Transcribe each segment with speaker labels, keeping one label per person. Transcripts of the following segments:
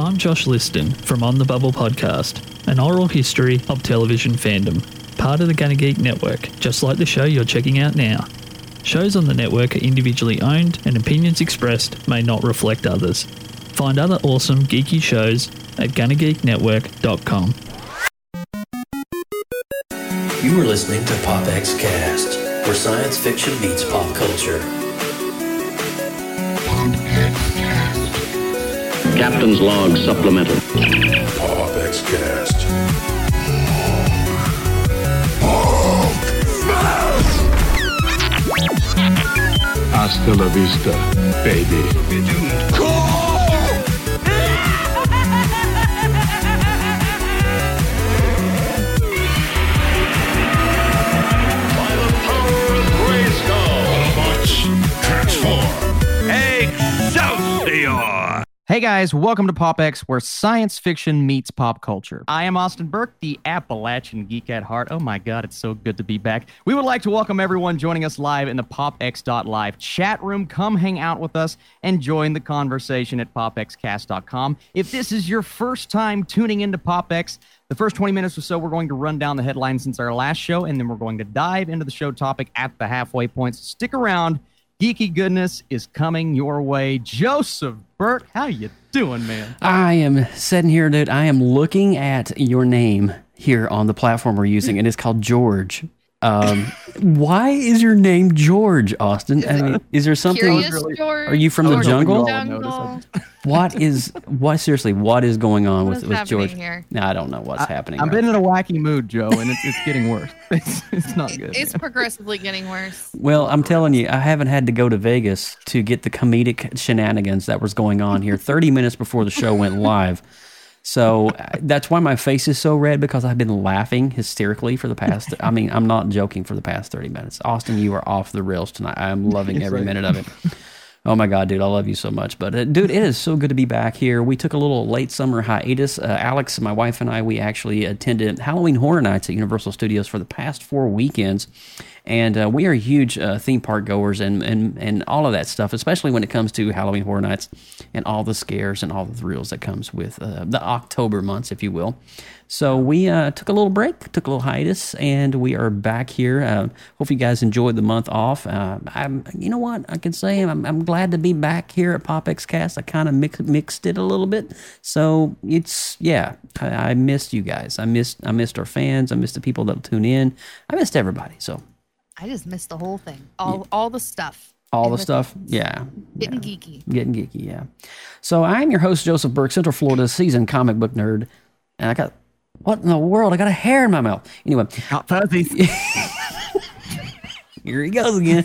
Speaker 1: I'm Josh Liston from On the Bubble podcast, an oral history of television fandom, part of the Gonna Geek Network, just like the show you're checking out now. Shows on the network are individually owned, and opinions expressed may not reflect others. Find other awesome geeky shows at GonnaGeekNetwork.com.
Speaker 2: You are listening to PopX Cast, where science fiction meets pop culture.
Speaker 3: Captain's log supplemental.
Speaker 4: PopX Cast.
Speaker 5: Hasta la vista, baby.
Speaker 6: Hey guys, welcome to PopX, where science fiction meets pop culture. I am Austin Burke, the Appalachian geek at heart. Oh my god, it's so good to be back. We would like to welcome everyone joining us live in the PopX.live chat room. Come hang out with us and join the conversation at popxcast.com. If this is your first time tuning into PopX, the first 20 minutes or so, we're going to run down the headlines since our last show, and then we're going to dive into the show topic at the halfway point. So stick around. Geeky goodness is coming your way. Joseph Burke, how you doing, man?
Speaker 7: I am sitting here, dude. I am looking at your name here on the platform we're using, and it's called George. Um, why is your name George, Austin? I mean, is there something?
Speaker 8: Curious George?
Speaker 7: Are you from the jungle?
Speaker 8: jungle?
Speaker 7: What is what? Seriously, what is going on
Speaker 8: What
Speaker 7: with with George?
Speaker 8: here?
Speaker 7: No, I don't know what's happening.
Speaker 6: I've
Speaker 7: right
Speaker 6: been in a wacky mood, Joe, and it's, it's getting worse. It's, it's not good.
Speaker 8: It's progressively getting worse.
Speaker 7: Well, I'm telling you, I haven't had to go to Vegas to get the comedic shenanigans that was going on here 30 minutes before the show went live. So uh, that's why my face is so red because I've been laughing hysterically for the past. I mean, I'm not joking for the past 30 minutes. Austin, you are off the rails tonight. I am loving every minute of it. Oh my God, dude, I love you so much. But uh, dude, it is so good to be back here. We took a little late summer hiatus. Uh, Alex, my wife, and I, we actually attended Halloween Horror Nights at Universal Studios for the past four weekends. And uh, we are huge uh, theme park goers and, and, and all of that stuff, especially when it comes to Halloween Horror Nights and all the scares and all the thrills that comes with uh, the October months, if you will. So we uh, took a little break, took a little hiatus, and we are back here. Uh, hope you guys enjoyed the month off. I'm, you know what I can say? I'm, I'm glad to be back here at PopX Cast. I kind of mix, mixed it a little bit, so it's yeah. I, I missed you guys. I missed I missed our fans. I missed the people that tune in. I missed everybody. So
Speaker 8: I just missed the whole thing. All all the stuff.
Speaker 7: all the stuff, yeah.
Speaker 8: Getting geeky.
Speaker 7: Getting geeky, yeah. So I'm your host, Joseph Burke, Central Florida's seasoned comic book nerd. And I got, what in the world? I got a hair in my mouth. Anyway,
Speaker 6: Hot fuzzies.
Speaker 7: here he goes again.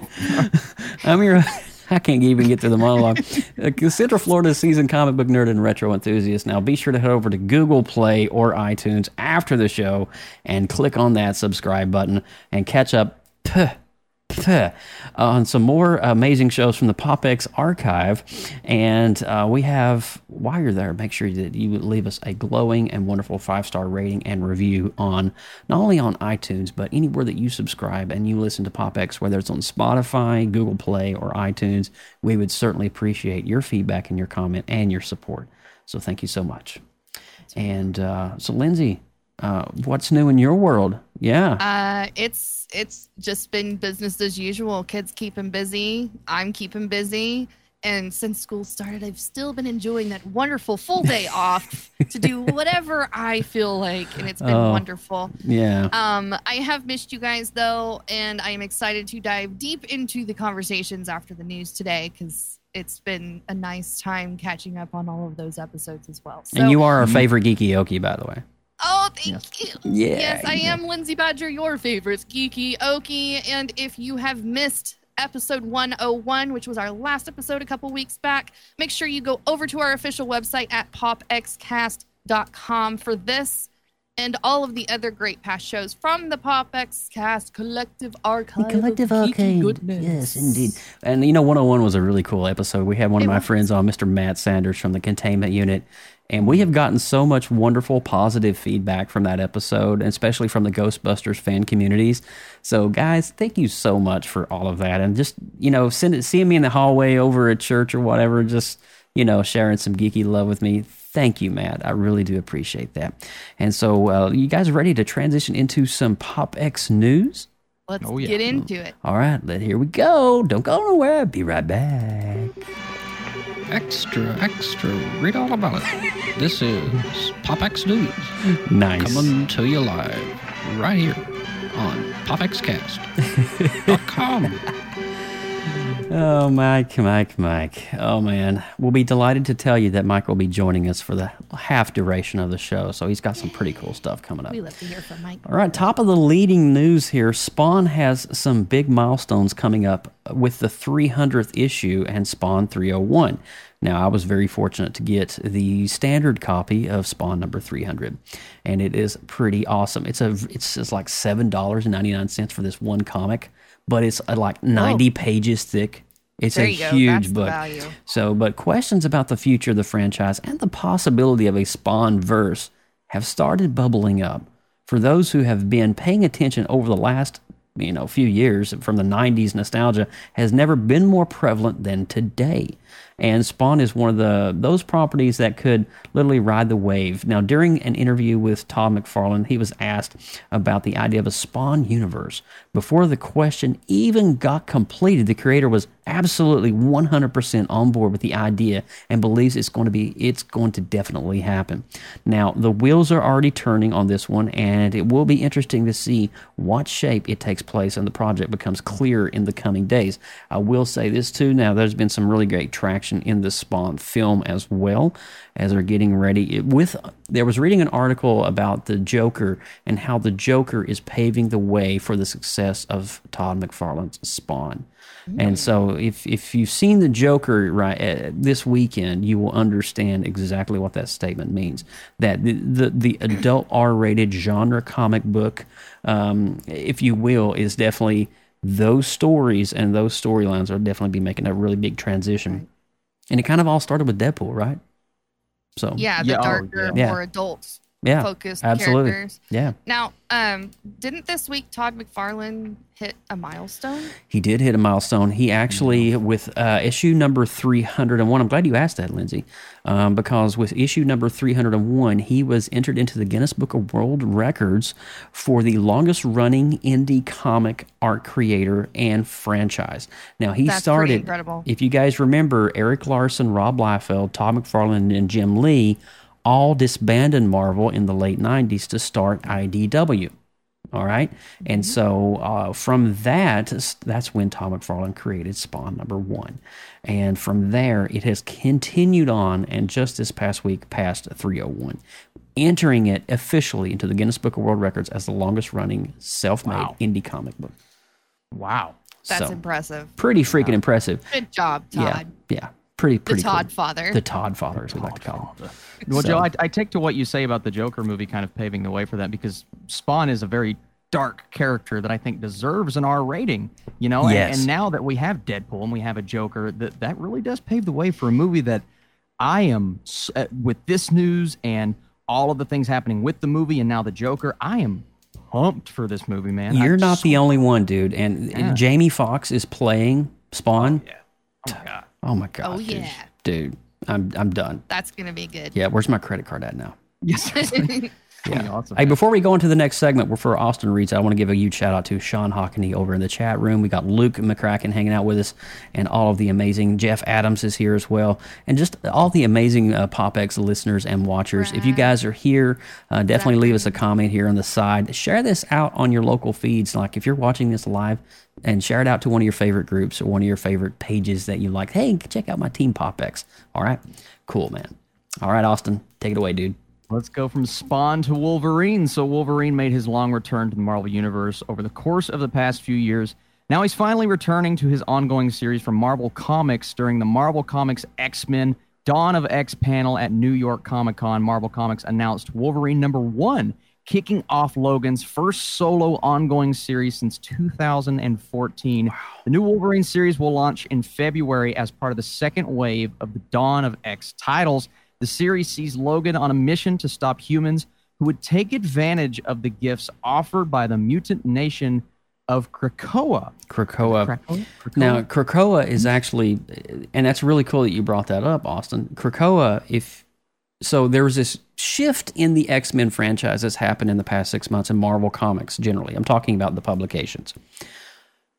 Speaker 7: I'm your, I can't even get through the monologue. Uh, Central Florida's seasoned comic book nerd and retro enthusiast. Now be sure to head over to Google Play or iTunes after the show and click on that subscribe button and catch up. Puh, on some more amazing shows from the PopX archive. And uh, we have, while you're there, make sure that you leave us a glowing and wonderful five star rating and review on not only on iTunes, but anywhere that you subscribe and you listen to PopX, whether it's on Spotify, Google Play, or iTunes. We would certainly appreciate your feedback and your comment and your support. So thank you so much. And uh, so, Lindsay, uh, what's new in your world? Yeah.
Speaker 8: Uh, it's it's just been business as usual. Kids keeping busy. I'm keeping busy. And since school started, I've still been enjoying that wonderful full day off to do whatever I feel like, and it's been
Speaker 7: Oh.
Speaker 8: wonderful.
Speaker 7: yeah.
Speaker 8: Um, I have missed you guys though, and I am excited to dive deep into the conversations after the news today because it's been a nice time catching up on all of those episodes as well. So,
Speaker 7: and you are our favorite geeky Okie, by the way.
Speaker 8: Oh, thank you.
Speaker 7: Yeah,
Speaker 8: yes, I
Speaker 7: yeah.
Speaker 8: am Lindsay Badger, your favorite geeky Okie, and if you have missed episode 101 which was our last episode a couple weeks back make sure you go over to our official website at popxcast.com for this and all of the other great past shows from the PopX Cast Collective Archive.
Speaker 7: Collective
Speaker 8: Geeky
Speaker 7: Arcade.
Speaker 8: Goodness.
Speaker 7: Yes, indeed. And you know, 101 was a really cool episode. We had one of my
Speaker 8: was.
Speaker 7: friends on, Mr. Matt Sanders from the containment unit. And we have gotten so much wonderful, positive feedback from that episode, especially from the Ghostbusters fan communities. So, guys, thank you so much for all of that. And just, you know, send it, seeing me in the hallway over at church or whatever, just you know, sharing some geeky love with me. Thank you, Matt. I really do appreciate that. And so, uh, you guys ready to transition into some PopX news?
Speaker 8: Let's
Speaker 6: Oh, yeah.
Speaker 8: get into it.
Speaker 7: All right, let here we go. Don't go nowhere. Be right back.
Speaker 9: Extra, extra, read all about it. This is PopX X News
Speaker 7: Nice.
Speaker 9: coming to you live right here on popxcast.com.
Speaker 7: Oh, Mike, Mike, Mike. Oh, man. We'll be delighted to tell you that Mike will be joining us for the half duration of the show. So he's got some pretty cool stuff coming up.
Speaker 8: We love to hear from Mike.
Speaker 7: All right, top of the leading news here. Spawn has some big milestones coming up with the 300th issue and Spawn 301. Now, I was very fortunate to get the standard copy of Spawn number 300, and it is pretty awesome. It's a it's just like seven dollars and ninety nine cents for this one comic, but it's uh, like 90 pages thick. It's
Speaker 8: There
Speaker 7: a huge book. So, but questions about the future of the franchise and the possibility of a Spawn verse have started bubbling up. For those who have been paying attention over the last, you know, few years from the 90s nostalgia has never been more prevalent than today. And Spawn is one of the those properties that could literally ride the wave. Now, during an interview with Todd McFarlane, he was asked about the idea of a Spawn universe. Before the question even got completed, the creator was absolutely 100% on board with the idea and believes it's going to be it's going to definitely happen. Now, the wheels are already turning on this one and it will be interesting to see what shape it takes place and the project becomes clear in the coming days. I will say this too, now there's been some really great in the Spawn film as well as they're getting ready with there was reading an article about the Joker and how the Joker is paving the way for the success of Todd McFarlane's Spawn. And so, if if you've seen the Joker right uh, this weekend, you will understand exactly what that statement means. That the the, the adult R-rated genre comic book, um, if you will, is definitely those stories and those storylines are definitely be making a really big transition. And it kind of all started with Deadpool, right? So
Speaker 8: Yeah, the
Speaker 6: Yeah, oh,
Speaker 8: darker,
Speaker 7: yeah.
Speaker 8: more adults
Speaker 7: yeah,
Speaker 8: focused
Speaker 7: absolutely,
Speaker 8: characters.
Speaker 7: yeah.
Speaker 8: Now, um, didn't this week Todd McFarlane hit a milestone?
Speaker 7: He did hit a milestone. He actually, with uh, issue number 301, I'm glad you asked that, Lindsay, um, because with issue number 301, he was entered into the Guinness Book of World Records for the longest running indie comic art creator and franchise. Now, he
Speaker 8: That's
Speaker 7: started,
Speaker 8: incredible.
Speaker 7: if you guys remember, Erik Larsen, Rob Liefeld, Todd McFarlane, and Jim Lee all disbanded Marvel in the late 90s to start IDW. All right. And so uh, from that, that's when Tom McFarlane created Spawn number one. And from there, it has continued on and just this past week passed 301, entering it officially into the Guinness Book of World Records as the longest running self made
Speaker 6: Wow.
Speaker 7: indie comic book.
Speaker 6: Wow.
Speaker 8: That's
Speaker 7: So,
Speaker 8: impressive.
Speaker 7: Pretty freaking impressive.
Speaker 8: Good job, Todd.
Speaker 7: Yeah. Yeah. Pretty,
Speaker 8: The
Speaker 7: pretty cool.
Speaker 8: Todd father.
Speaker 7: The Todd father, as we like to call him.
Speaker 6: Well,
Speaker 7: So-
Speaker 6: Joe, I, I take to what you say about the Joker movie kind of paving the way for that because Spawn is a very dark character that I think deserves an R rating. You know, And-
Speaker 7: Yes.
Speaker 6: and, now that we have Deadpool and we have a Joker, that that really does pave the way for a movie that I am uh, with this news and all of the things happening with the movie and now the Joker. I am pumped for this movie, man.
Speaker 7: You're
Speaker 6: I'm
Speaker 7: not
Speaker 6: so-
Speaker 7: the only one, dude. And
Speaker 6: Yeah.
Speaker 7: Jamie Foxx is playing Spawn.
Speaker 6: Yeah. Oh my god.
Speaker 7: Oh my god.
Speaker 8: Oh,
Speaker 7: dude.
Speaker 8: yeah.
Speaker 7: Dude, I'm I'm done.
Speaker 8: That's gonna be good.
Speaker 7: Yeah, where's my credit card at now?
Speaker 6: Yes. Yeah. Awesome.
Speaker 7: Hey, before we go into the next segment, we're for Austin Reads. I want to give a huge shout out to Sean Hockney over in the chat room. We got Luke McCracken hanging out with us, and all of the amazing Jeff Adams is here as well, and just all the amazing uh, PopX listeners and watchers. If you guys are here, uh, definitely leave us a comment here on the side. Share this out on your local feeds. Like if you're watching this live, and share it out to one of your favorite groups or one of your favorite pages that you like. Hey, check out my team PopX. All right, cool, man. All right, Austin, take it away, dude.
Speaker 6: Let's go from Spawn to Wolverine. So Wolverine made his long return to the Marvel Universe over the course of the past few years. Now he's finally returning to his ongoing series from Marvel Comics during the Marvel Comics X-Men Dawn of X panel at New York Comic Con. Marvel Comics announced Wolverine number one, kicking off Logan's first solo ongoing series since 2014. The new Wolverine series will launch in February as part of the second wave of the Dawn of X titles. The series sees Logan on a mission to stop humans who would take advantage of the gifts offered by the mutant nation of Krakoa.
Speaker 7: Krakoa.
Speaker 6: Krakoa?
Speaker 7: Now, Krakoa is actually, and that's really cool that you brought that up, Austin. Krakoa, if so, there was this shift in the X Men franchise that's happened in the past six months in Marvel Comics generally. I'm talking about the publications.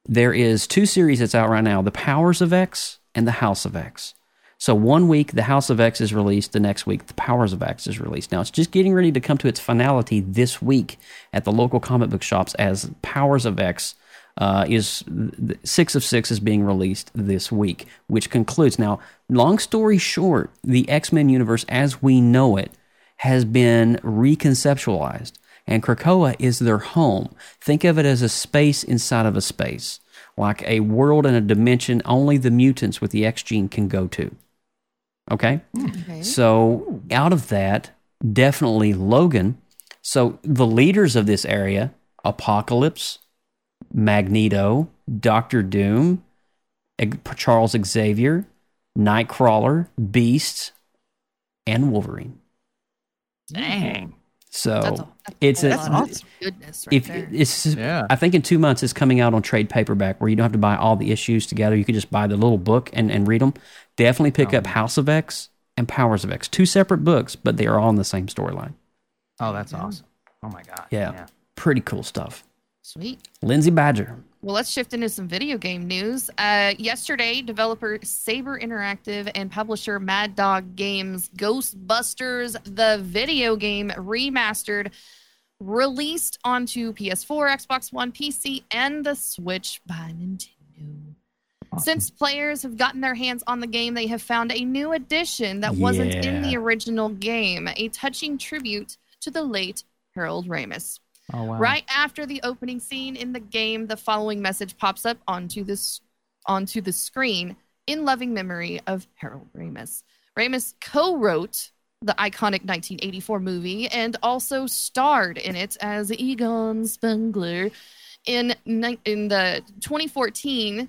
Speaker 7: There is two series that's out right now: The Powers of X and The House of X. So one week the House of X is released, the next week the Powers of X is released. Now it's just getting ready to come to its finality this week at the local comic book shops as Powers of X uh, is six of six is being released this week, which concludes. Now, long story short, the X Men universe as we know it has been reconceptualized, and Krakoa is their home. Think of it as a space inside of a space, like a world and a dimension only the mutants with the X gene can go to. Okay?
Speaker 8: Okay.
Speaker 7: So, out of that, definitely Logan. So, the leaders of this area Apocalypse, Magneto, Doctor Doom, Charles Xavier, Nightcrawler, Beast, and Wolverine.
Speaker 6: Dang.
Speaker 7: So,
Speaker 8: That's a- that's
Speaker 7: it's a,
Speaker 8: a lot goodness right
Speaker 7: if
Speaker 8: there.
Speaker 7: it's
Speaker 6: Yeah.
Speaker 7: I think in two months it's coming out on trade paperback where you don't have to buy all the issues together. You can just buy the little book and, and read them. Definitely pick
Speaker 6: Oh.
Speaker 7: up House of X and Powers of X. Two separate books, but they are all in the same storyline.
Speaker 6: Oh, that's awesome. Oh my god.
Speaker 7: Yeah. Pretty cool stuff.
Speaker 8: Sweet.
Speaker 7: Lindsay Badger.
Speaker 8: Well, let's shift into some video game news. Uh, yesterday, developer Saber Interactive and publisher Mad Dog Games Ghostbusters, the video game remastered, released onto PS4, Xbox One, PC, and the Switch by Nintendo. Since players have gotten their hands on the game, they have found a new addition that wasn't in the original game, a touching tribute to the late Harold Ramis.
Speaker 6: Oh wow.
Speaker 8: Right after the opening scene in the game, the following message pops up onto this onto the screen in loving memory of Harold Ramis. Ramis co-wrote the iconic 1984 movie and also starred in it as Egon Spengler. In in the 2014,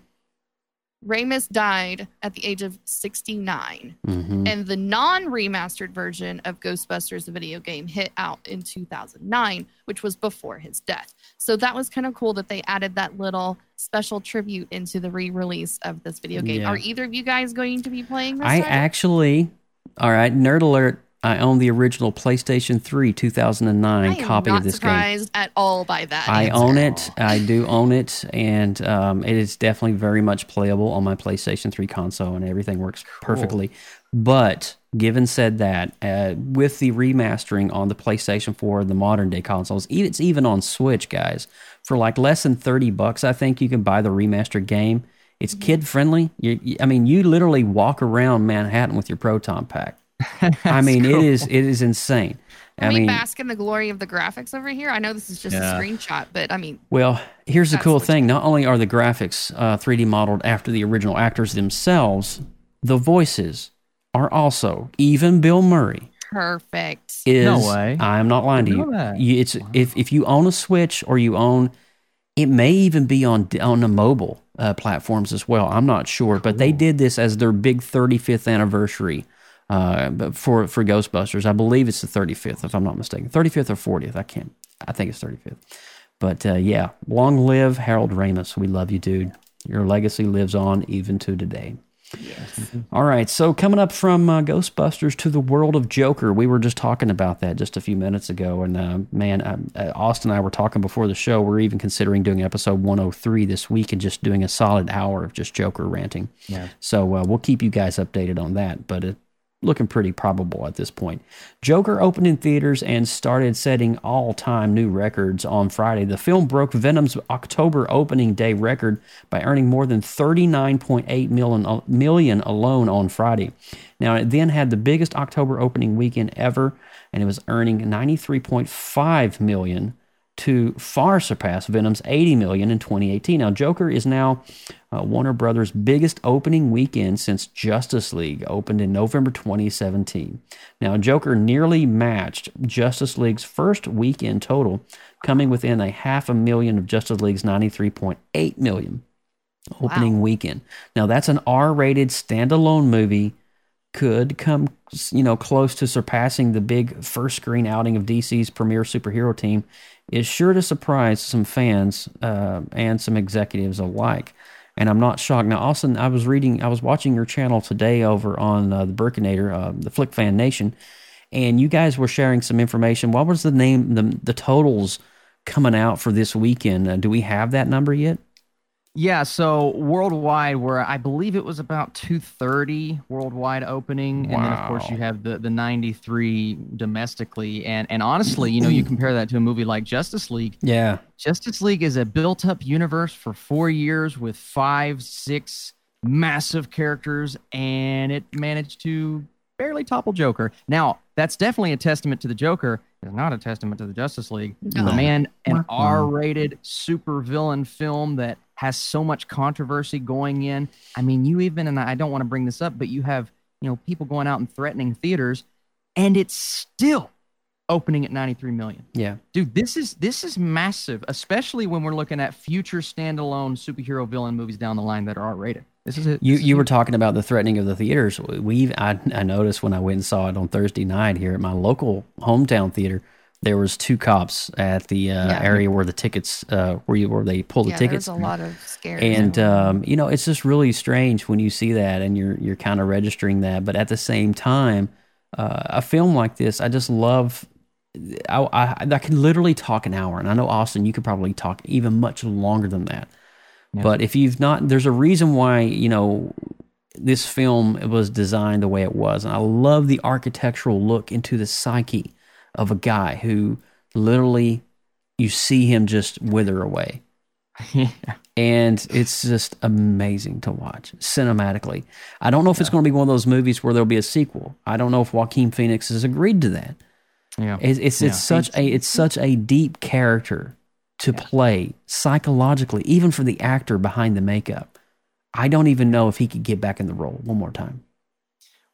Speaker 8: Ramis died at the age of 69
Speaker 7: Mm-hmm.
Speaker 8: and the non-remastered version of Ghostbusters the video game hit out in 2009 which was before his death so that was kind of cool that they added that little special tribute into the re-release of this video game
Speaker 7: Yeah.
Speaker 8: are either of you guys going to be playing this
Speaker 7: I
Speaker 8: title?
Speaker 7: actually, all right, nerd alert. I own the original PlayStation 3
Speaker 8: I
Speaker 7: 2009
Speaker 8: am
Speaker 7: copy
Speaker 8: not
Speaker 7: of this game.
Speaker 8: surprised at all by that
Speaker 7: I
Speaker 8: answer.
Speaker 7: own it. I do own it, and um, it is definitely very much playable on my PlayStation 3 console, and everything works perfectly. But given said that, uh, with the remastering on the PlayStation 4 the modern day consoles, it's even on Switch, guys. For like less than 30 bucks, I think you can buy the remastered game. It's kid friendly. You, you- I mean, you literally walk around Manhattan with your Proton Pack. I mean, it is it is insane.
Speaker 8: Can
Speaker 7: I
Speaker 8: we
Speaker 7: mean,
Speaker 8: bask in the glory of the graphics over here I know this is just
Speaker 6: Yeah.
Speaker 8: a screenshot but I mean
Speaker 7: Well, here's the cool thing. Not only are the graphics uh, 3D modeled after the original actors themselves, the voices are also. Even Bill Murray
Speaker 8: perfect
Speaker 7: is.
Speaker 6: No way.
Speaker 7: I'm not lying to you. You- It's if if you own a Switch or you own, it may even be on on the mobile uh, platforms as well. I'm not sure, but they did this as their big 35th anniversary. Uh, but for for Ghostbusters, I believe it's the 35th, if I'm not mistaken, 35th or 40th. I can't. I think it's 35th. But uh, yeah, long live Harold Ramis. We love you, dude. Your legacy lives on even to today. All right, so coming up from uh, Ghostbusters to the world of Joker, we were just talking about that just a few minutes ago, and uh, man, uh, uh, Austin and I were talking before the show. We're even considering doing episode 103 this week and just doing a solid hour of just Joker ranting.
Speaker 6: Yeah.
Speaker 7: So uh, we'll keep you guys updated on that, but it looking pretty probable at this point. Joker opened in theaters and started setting all-time new records on Friday. The film broke Venom's October opening day record by earning more than 39.8 million, uh, million alone on Friday. Now, it then had the biggest October opening weekend ever, and it was earning 93.5 million to far surpass Venom's 80 million in 2018. Now, Joker is now uh, Warner Brothers' biggest opening weekend since Justice League opened in November 2017. Now, Joker nearly matched Justice League's first weekend total, coming within a half a million of Justice League's 93.8 million opening weekend. Now, that's an R-rated standalone movie could come you know close to surpassing the big first screen outing of DC's premier superhero team is sure to surprise some fans uh, and some executives alike. And I'm not shocked. Now, Austin, I was reading, I was watching your channel today over on uh, the Burkinator, uh, the Flick Fan Nation, and you guys were sharing some information. What was the name, the, the totals coming out for this weekend? Uh, do we have that number yet?
Speaker 6: Yeah, so worldwide, where I believe it was about 230 worldwide opening, and then of course you have the the 93 domestically, and and honestly, you know, you compare that to a movie like Justice League.
Speaker 7: Yeah.
Speaker 6: Justice League is a built-up universe for four years with five, six massive characters, and it managed to barely topple Joker. Now, that's definitely a testament to the Joker. It's not a testament to the Justice League.
Speaker 8: No.
Speaker 6: But man, an R-rated super villain film that has so much controversy going in. I mean, you even and I don't want to bring this up, but you have you know people going out and threatening theaters, and it's still opening at 93 million
Speaker 7: Yeah.
Speaker 6: dude this is this is massive especially when we're looking at future standalone superhero villain movies down the line that are r-rated this is it
Speaker 7: You you were talking about the threatening of the theaters. We I, I noticed when I went and saw it on Thursday night here at my local hometown theater. There was two cops at the uh,
Speaker 8: Yeah.
Speaker 7: area where the tickets uh, where you where they pull the
Speaker 8: yeah,
Speaker 7: tickets.
Speaker 8: there's a lot of scares.
Speaker 7: and um, you know it's just really strange when you see that and you're you're kind of registering that but at the same time uh, a film like this i just love I, I i could literally talk an hour and i know austin you could probably talk even much longer than that but if you've not there's a reason why you know this film was designed the way it was and i love the architectural look into the psyche of a guy who literally you see him just wither away
Speaker 6: yeah.
Speaker 7: and it's just amazing to watch cinematically. I don't know if it's going to be one of those movies where there'll be a sequel. I don't know if Joaquin Phoenix has agreed to that.
Speaker 6: yeah
Speaker 7: It's it's,
Speaker 6: Yeah.
Speaker 7: it's such a it's such a deep character to play psychologically, even for the actor behind the makeup. I don't even know if he could get back in the role one more time.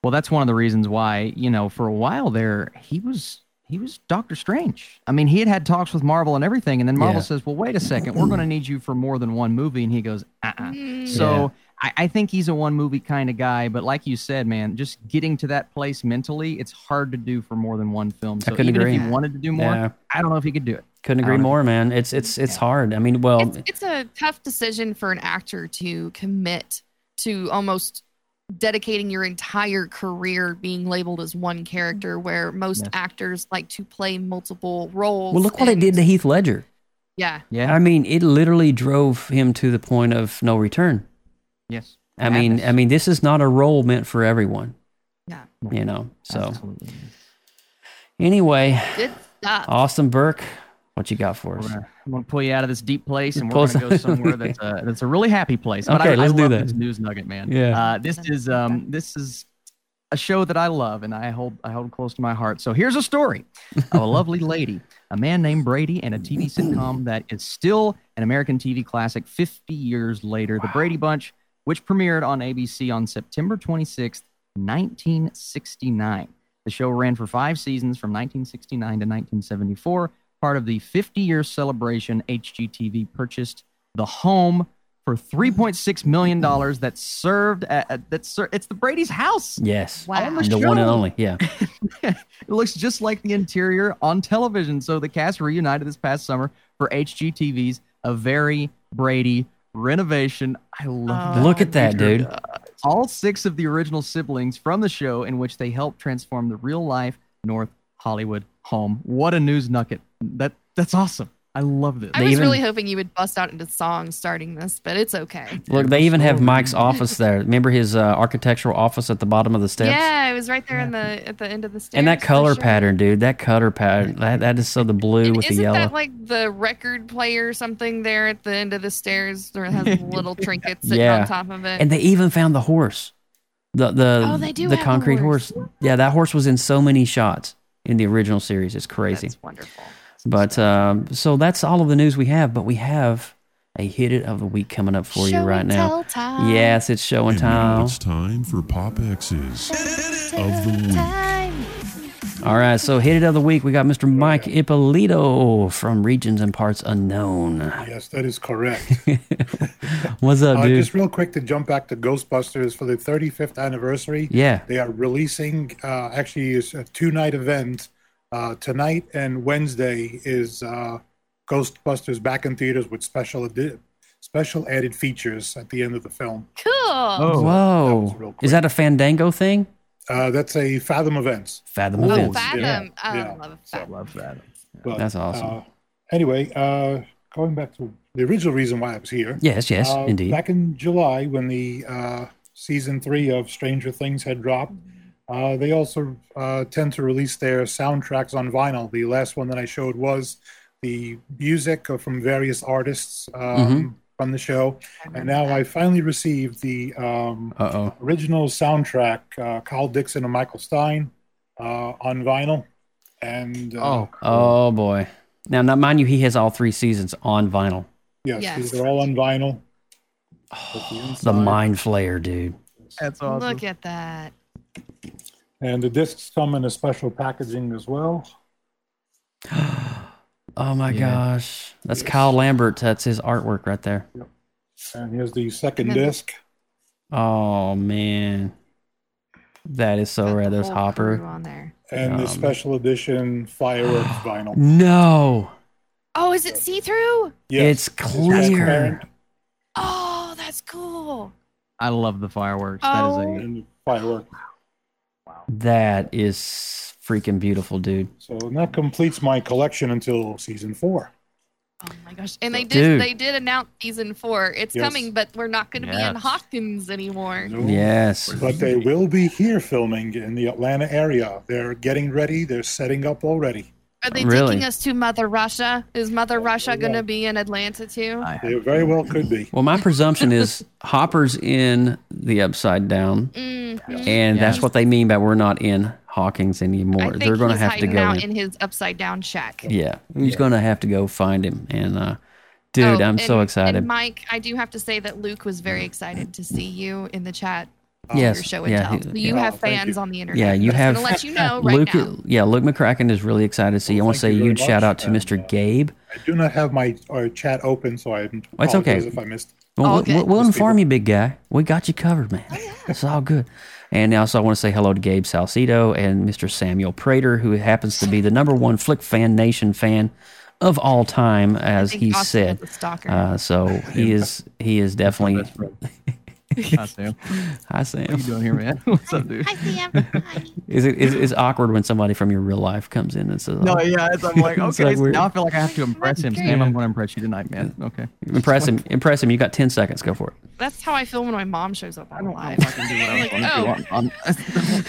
Speaker 6: well that's one of the reasons why you know for a while there he was he was doctor strange i mean he had had talks with marvel and everything and then marvel
Speaker 7: Yeah.
Speaker 6: says well wait a second we're going to need you for more than one movie and he goes uh-uh
Speaker 8: Mm.
Speaker 6: So I, I think he's a one movie kind of guy, but like you said, man, just getting to that place mentally, it's hard to do for more than one film. So
Speaker 7: couldn't
Speaker 6: even
Speaker 7: agree.
Speaker 6: if he wanted to do more,
Speaker 7: Yeah.
Speaker 6: I don't know if he could do it.
Speaker 7: Couldn't agree more, man. It's it's it's hard. I mean, well,
Speaker 8: it's, it's a tough decision for an actor to commit to almost dedicating your entire career being labeled as one character where most
Speaker 6: Yes.
Speaker 8: actors like to play multiple roles
Speaker 7: well, look what it did to Heath Ledger.
Speaker 8: yeah
Speaker 6: Yeah.
Speaker 7: I mean, it literally drove him to the point of no return.
Speaker 6: yes.
Speaker 7: I mean, I mean, this is not a role meant for everyone,
Speaker 8: yeah
Speaker 7: you know. So
Speaker 6: Absolutely.
Speaker 7: anyway,
Speaker 8: good stuff
Speaker 7: Austin Burke, what you got for us?
Speaker 6: gonna, I'm gonna pull you out of this deep place, and we're gonna go somewhere that's a that's a really happy place. But
Speaker 7: Okay,
Speaker 6: I,
Speaker 7: let's
Speaker 6: I
Speaker 7: do
Speaker 6: love
Speaker 7: that.
Speaker 6: This news nugget, man.
Speaker 7: Yeah.
Speaker 6: Uh, this is um this is a show that I love and I hold I hold close to my heart. So here's a story of a lovely lady, a man named Brady, and a TV sitcom that is still an American TV classic 50 years later. The Brady Bunch, which premiered on ABC on September 26th, 1969. The show ran for five seasons from 1969 to 1974. Part of the 50 year celebration, HGTV purchased the home for 3.6 million dollars that served at, at- that ser- it's the Brady's house.
Speaker 7: Yes,
Speaker 8: Wow.
Speaker 6: On the
Speaker 7: the one and only. Yeah,
Speaker 6: It looks just like the interior on television. So the cast reunited this past summer for HGTV's A Very Brady renovation. I love that.
Speaker 7: look at that, dude.
Speaker 6: All six of the original siblings from the show, in which they helped transform the real life North Hollywood home. What a news nugget! That that's awesome. I love this.
Speaker 8: i
Speaker 7: They
Speaker 8: was
Speaker 7: even-
Speaker 8: really hoping you would bust out into songs starting this but it's okay
Speaker 7: Look, they even have Mike's office there. Remember his uh, architectural office at the bottom of the steps?
Speaker 8: yeah it was right there in the at the end of the stairs
Speaker 7: And that color
Speaker 8: sure.
Speaker 7: pattern, dude. That color pattern. That, that is so the blue
Speaker 8: And
Speaker 7: with the yellow.
Speaker 8: isn't that like the record player or something there at the end of the stairs where it has little trinkets sitting
Speaker 7: Yeah.
Speaker 8: on top of it?
Speaker 7: and they even found the horse. The the
Speaker 8: Oh, they do
Speaker 7: the concrete
Speaker 8: horse.
Speaker 7: horse. Yeah, that horse was in so many shots in the original series. It's crazy.
Speaker 8: That's wonderful.
Speaker 7: But um, so that's all of the news we have. But we have a hit it of the week coming up for you right
Speaker 8: and
Speaker 7: now.
Speaker 8: tell time.
Speaker 7: Yes, it's show and
Speaker 4: And now
Speaker 7: tell.
Speaker 4: it's time for Pop X's of the week.
Speaker 8: Time.
Speaker 7: All right, so hit it of the week. We got Mr. Mike Ippolito from Regions and Parts Unknown.
Speaker 10: Yes, that is correct.
Speaker 7: What's up,
Speaker 10: Uh,
Speaker 7: dude?
Speaker 10: just real quick to jump back to Ghostbusters for the 35th anniversary.
Speaker 7: Yeah.
Speaker 10: They are releasing, uh, actually, it's a two night event. Uh, tonight and Wednesday is uh, Ghostbusters back in theaters with special edi- special added features at the end of the film.
Speaker 8: Cool.
Speaker 6: Oh,
Speaker 7: Whoa. Is that a Fandango thing?
Speaker 10: Uh, that's a Fathom Events.
Speaker 7: Fathom
Speaker 8: Oh,
Speaker 7: Events.
Speaker 8: Fathom. Oh,
Speaker 10: yeah.
Speaker 8: I love Fathom.
Speaker 6: love that.
Speaker 10: But,
Speaker 7: That's awesome.
Speaker 10: uh, anyway, uh, going back to the original reason why I was here.
Speaker 7: Yes, yes,
Speaker 10: uh,
Speaker 7: indeed.
Speaker 10: Back in July, when the uh, season three of Stranger Things had dropped, uh, they also uh, tend to release their soundtracks on vinyl. The last one that I showed was the music from various artists um, From the show, and now I finally received the um,
Speaker 7: oh.
Speaker 10: original soundtrack, uh, Kyle Dixon and Michael Stein, uh, on vinyl. And uh,
Speaker 6: Oh,
Speaker 7: Oh boy. Now, now, mind you, he has all three seasons on vinyl.
Speaker 10: yes,
Speaker 8: Yes.
Speaker 10: these are all on vinyl.
Speaker 7: The mind flayer, dude.
Speaker 6: that's awesome.
Speaker 8: Look at that.
Speaker 10: And the discs come in a special packaging as well.
Speaker 7: Oh my
Speaker 6: Yeah.
Speaker 7: gosh. That's Kyle Lambert. That's his artwork right there. Yep.
Speaker 10: And here's the second
Speaker 8: And then-
Speaker 10: disc.
Speaker 7: Oh man. That is so
Speaker 8: Got
Speaker 7: rad.
Speaker 8: the
Speaker 7: There's Hopper.
Speaker 8: on there.
Speaker 10: and the
Speaker 7: Um,
Speaker 10: special edition fireworks vinyl.
Speaker 7: No.
Speaker 8: Oh, is it see through?
Speaker 7: It's clear.
Speaker 10: transparent
Speaker 8: Oh, that's cool.
Speaker 6: I love the fireworks.
Speaker 8: Oh.
Speaker 6: That is a
Speaker 10: and firework.
Speaker 7: That is freaking beautiful, dude.
Speaker 10: So and that completes my collection until season four.
Speaker 8: Oh my gosh! And they did
Speaker 7: Dude.
Speaker 8: they did announce season four. It's
Speaker 10: Yes.
Speaker 8: coming, but we're not going to be in Hawkins anymore.
Speaker 10: No.
Speaker 7: Yes.
Speaker 10: But they will be here filming in the Atlanta area. They're getting ready. They're setting up already.
Speaker 8: Are they
Speaker 7: Really?
Speaker 8: taking us to Mother Russia? Is Mother Russia going to be in Atlanta too?
Speaker 6: I
Speaker 10: They very well could be.
Speaker 7: Well, my presumption is Hopper's in the Upside Down,
Speaker 8: Mhm.
Speaker 7: and that's what they mean by we're not in Hawkins
Speaker 8: I
Speaker 7: anymore.
Speaker 8: think
Speaker 7: They're going to have to
Speaker 8: hiding
Speaker 7: go
Speaker 8: out
Speaker 7: in.
Speaker 8: in his upside down shack.
Speaker 7: Yeah, he's going to have to go find him. And uh, dude,
Speaker 8: Oh,
Speaker 7: I'm so excited.
Speaker 8: And Mike, I do have to say that Luke was very excited to see you in the chat. On
Speaker 7: Yes,
Speaker 8: your show and
Speaker 7: yeah,
Speaker 8: tell.
Speaker 7: he-
Speaker 8: you
Speaker 10: yeah.
Speaker 8: have
Speaker 10: Oh,
Speaker 8: fans
Speaker 10: you.
Speaker 8: on the internet.
Speaker 7: yeah, you have
Speaker 8: gonna let you know right
Speaker 7: Luke.
Speaker 8: now.
Speaker 7: Yeah, Luke McCracken is really excited to see. you. I want to say
Speaker 10: thank
Speaker 7: a huge shout
Speaker 10: much,
Speaker 7: out to
Speaker 10: and,
Speaker 7: Mr.
Speaker 10: uh,
Speaker 7: Gabe.
Speaker 10: I do not have my uh, chat open, so I
Speaker 7: It's okay.
Speaker 10: if I missed.
Speaker 7: Well,
Speaker 8: All
Speaker 7: we'll,
Speaker 8: good.
Speaker 7: we'll, we'll inform
Speaker 10: people-
Speaker 7: you, big guy. We got you covered, man. It's all good. And also, I want to say hello to Gabe Salcedo and Mr. Samuel Prater, who happens to be the number one Flick Fan Nation fan of all time, as he
Speaker 8: Austin
Speaker 7: said.
Speaker 8: stalker.
Speaker 7: Uh, so he is he is definitely.
Speaker 6: Hi, Sam.
Speaker 7: Hi,
Speaker 6: What
Speaker 7: Sam.
Speaker 6: you doing here, man? What's up, dude?
Speaker 8: Hi, Sam. Hi.
Speaker 7: Is it is it's awkward when somebody from your real life comes in and says,
Speaker 6: No,
Speaker 7: oh,
Speaker 6: yeah, it's, I'm like,
Speaker 7: It's
Speaker 6: okay,
Speaker 7: like
Speaker 6: so
Speaker 7: weird.
Speaker 6: now I feel like I have to impress him. Sam, I'm going to impress you tonight, man. Okay.
Speaker 7: impress him, impress him." You got ten seconds. Go for it.
Speaker 8: That's how I feel when my mom shows up
Speaker 6: I
Speaker 8: on
Speaker 6: don't know
Speaker 8: live.
Speaker 6: if I can do what I was
Speaker 8: Like,
Speaker 6: going to
Speaker 8: oh.
Speaker 6: do. On,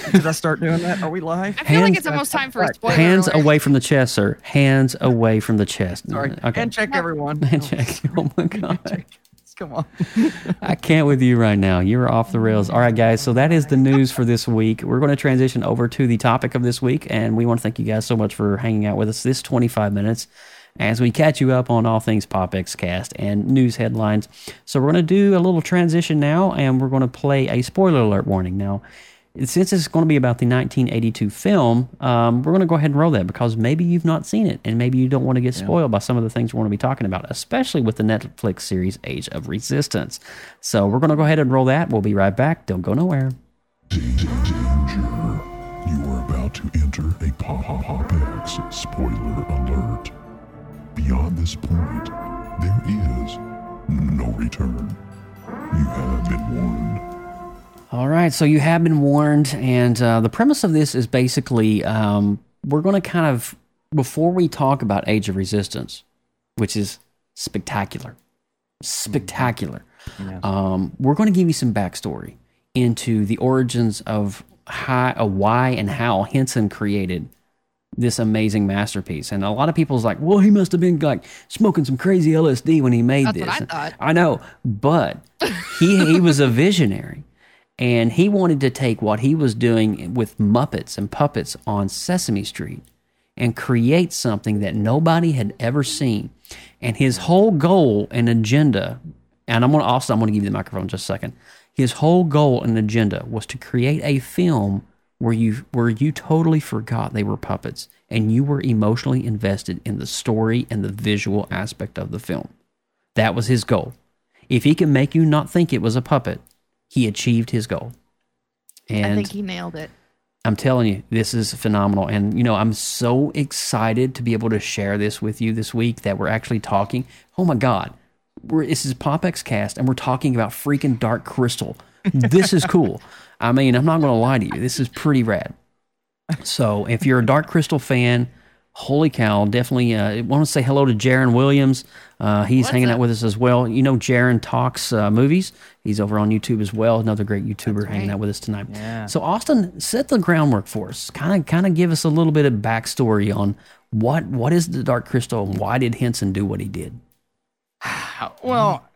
Speaker 6: on, did I start doing that? Are we live?
Speaker 8: I feel like
Speaker 7: Hands-
Speaker 8: it's almost time for a spoiler
Speaker 7: Hands
Speaker 8: alert.
Speaker 7: away from the chest, sir. Hands away from the chest.
Speaker 6: Sorry.
Speaker 7: Okay.
Speaker 6: And check everyone.
Speaker 7: Hand check. Oh my god.
Speaker 6: Come on.
Speaker 7: I can't with you right now. You're off the rails. All right, guys. So that is the news for this week. We're going to transition over to the topic of this week, and we want to thank you guys so much for hanging out with us this 25 minutes as we catch you up on all things Pop X Cast and news headlines. So we're going to do a little transition now, and we're going to play a spoiler alert warning. Now, since it's going to be about the 1982 film, um, we're going to go ahead and roll that because maybe you've not seen it and maybe you don't want to get spoiled by some of the things we're going to be talking about, especially with the Netflix series Age of Resistance. So we're going to go ahead and roll that. We'll be right back. Don't go nowhere.
Speaker 4: Danger. You are about to enter a Pop Pop X spoiler alert. Beyond this point, there is no return. You have been warned.
Speaker 7: All right, so you have been warned, and uh, the premise of this is basically um, we're going to kind of, before we talk about Age of Resistance, which is spectacular, spectacular, um, we're going to give you some backstory into the origins of how, uh, why and how Henson created this amazing masterpiece. And a lot of people's like, well, he must have been like smoking some crazy LSD when he made
Speaker 8: That's
Speaker 7: this.
Speaker 8: what I thought.
Speaker 7: I know, but he he was a visionary, and he wanted to take what he was doing with Muppets and puppets on Sesame Street and create something that nobody had ever seen. And his whole goal and agenda, and I'm gonna also I'm gonna give you the microphone in just a second. His whole goal and agenda was to create a film where you where you totally forgot they were puppets and you were emotionally invested in the story and the visual aspect of the film. That was his goal. If he can make you not think it was a puppet, he achieved his goal. And
Speaker 8: I think he nailed it.
Speaker 7: I'm telling you, this is phenomenal. And, you know, I'm so excited to be able to share this with you this week that we're actually talking. Oh my God. We're, this is PopX Cast, and we're talking about freaking Dark Crystal. This is cool. I mean, I'm not going to lie to you. This is pretty rad. So, if you're a Dark Crystal fan, holy cow, definitely uh, want to say hello to Jaron Williams. Uh, he's hanging out with us as well. You know, Jaron talks uh, movies. He's over on YouTube as well. Another great YouTuber hanging out with us tonight.
Speaker 6: Yeah.
Speaker 7: So, Austin, set the groundwork for us. Kind of, kind of give us a little bit of backstory on what what is the Dark Crystal and why did Henson do what he did.
Speaker 6: Well,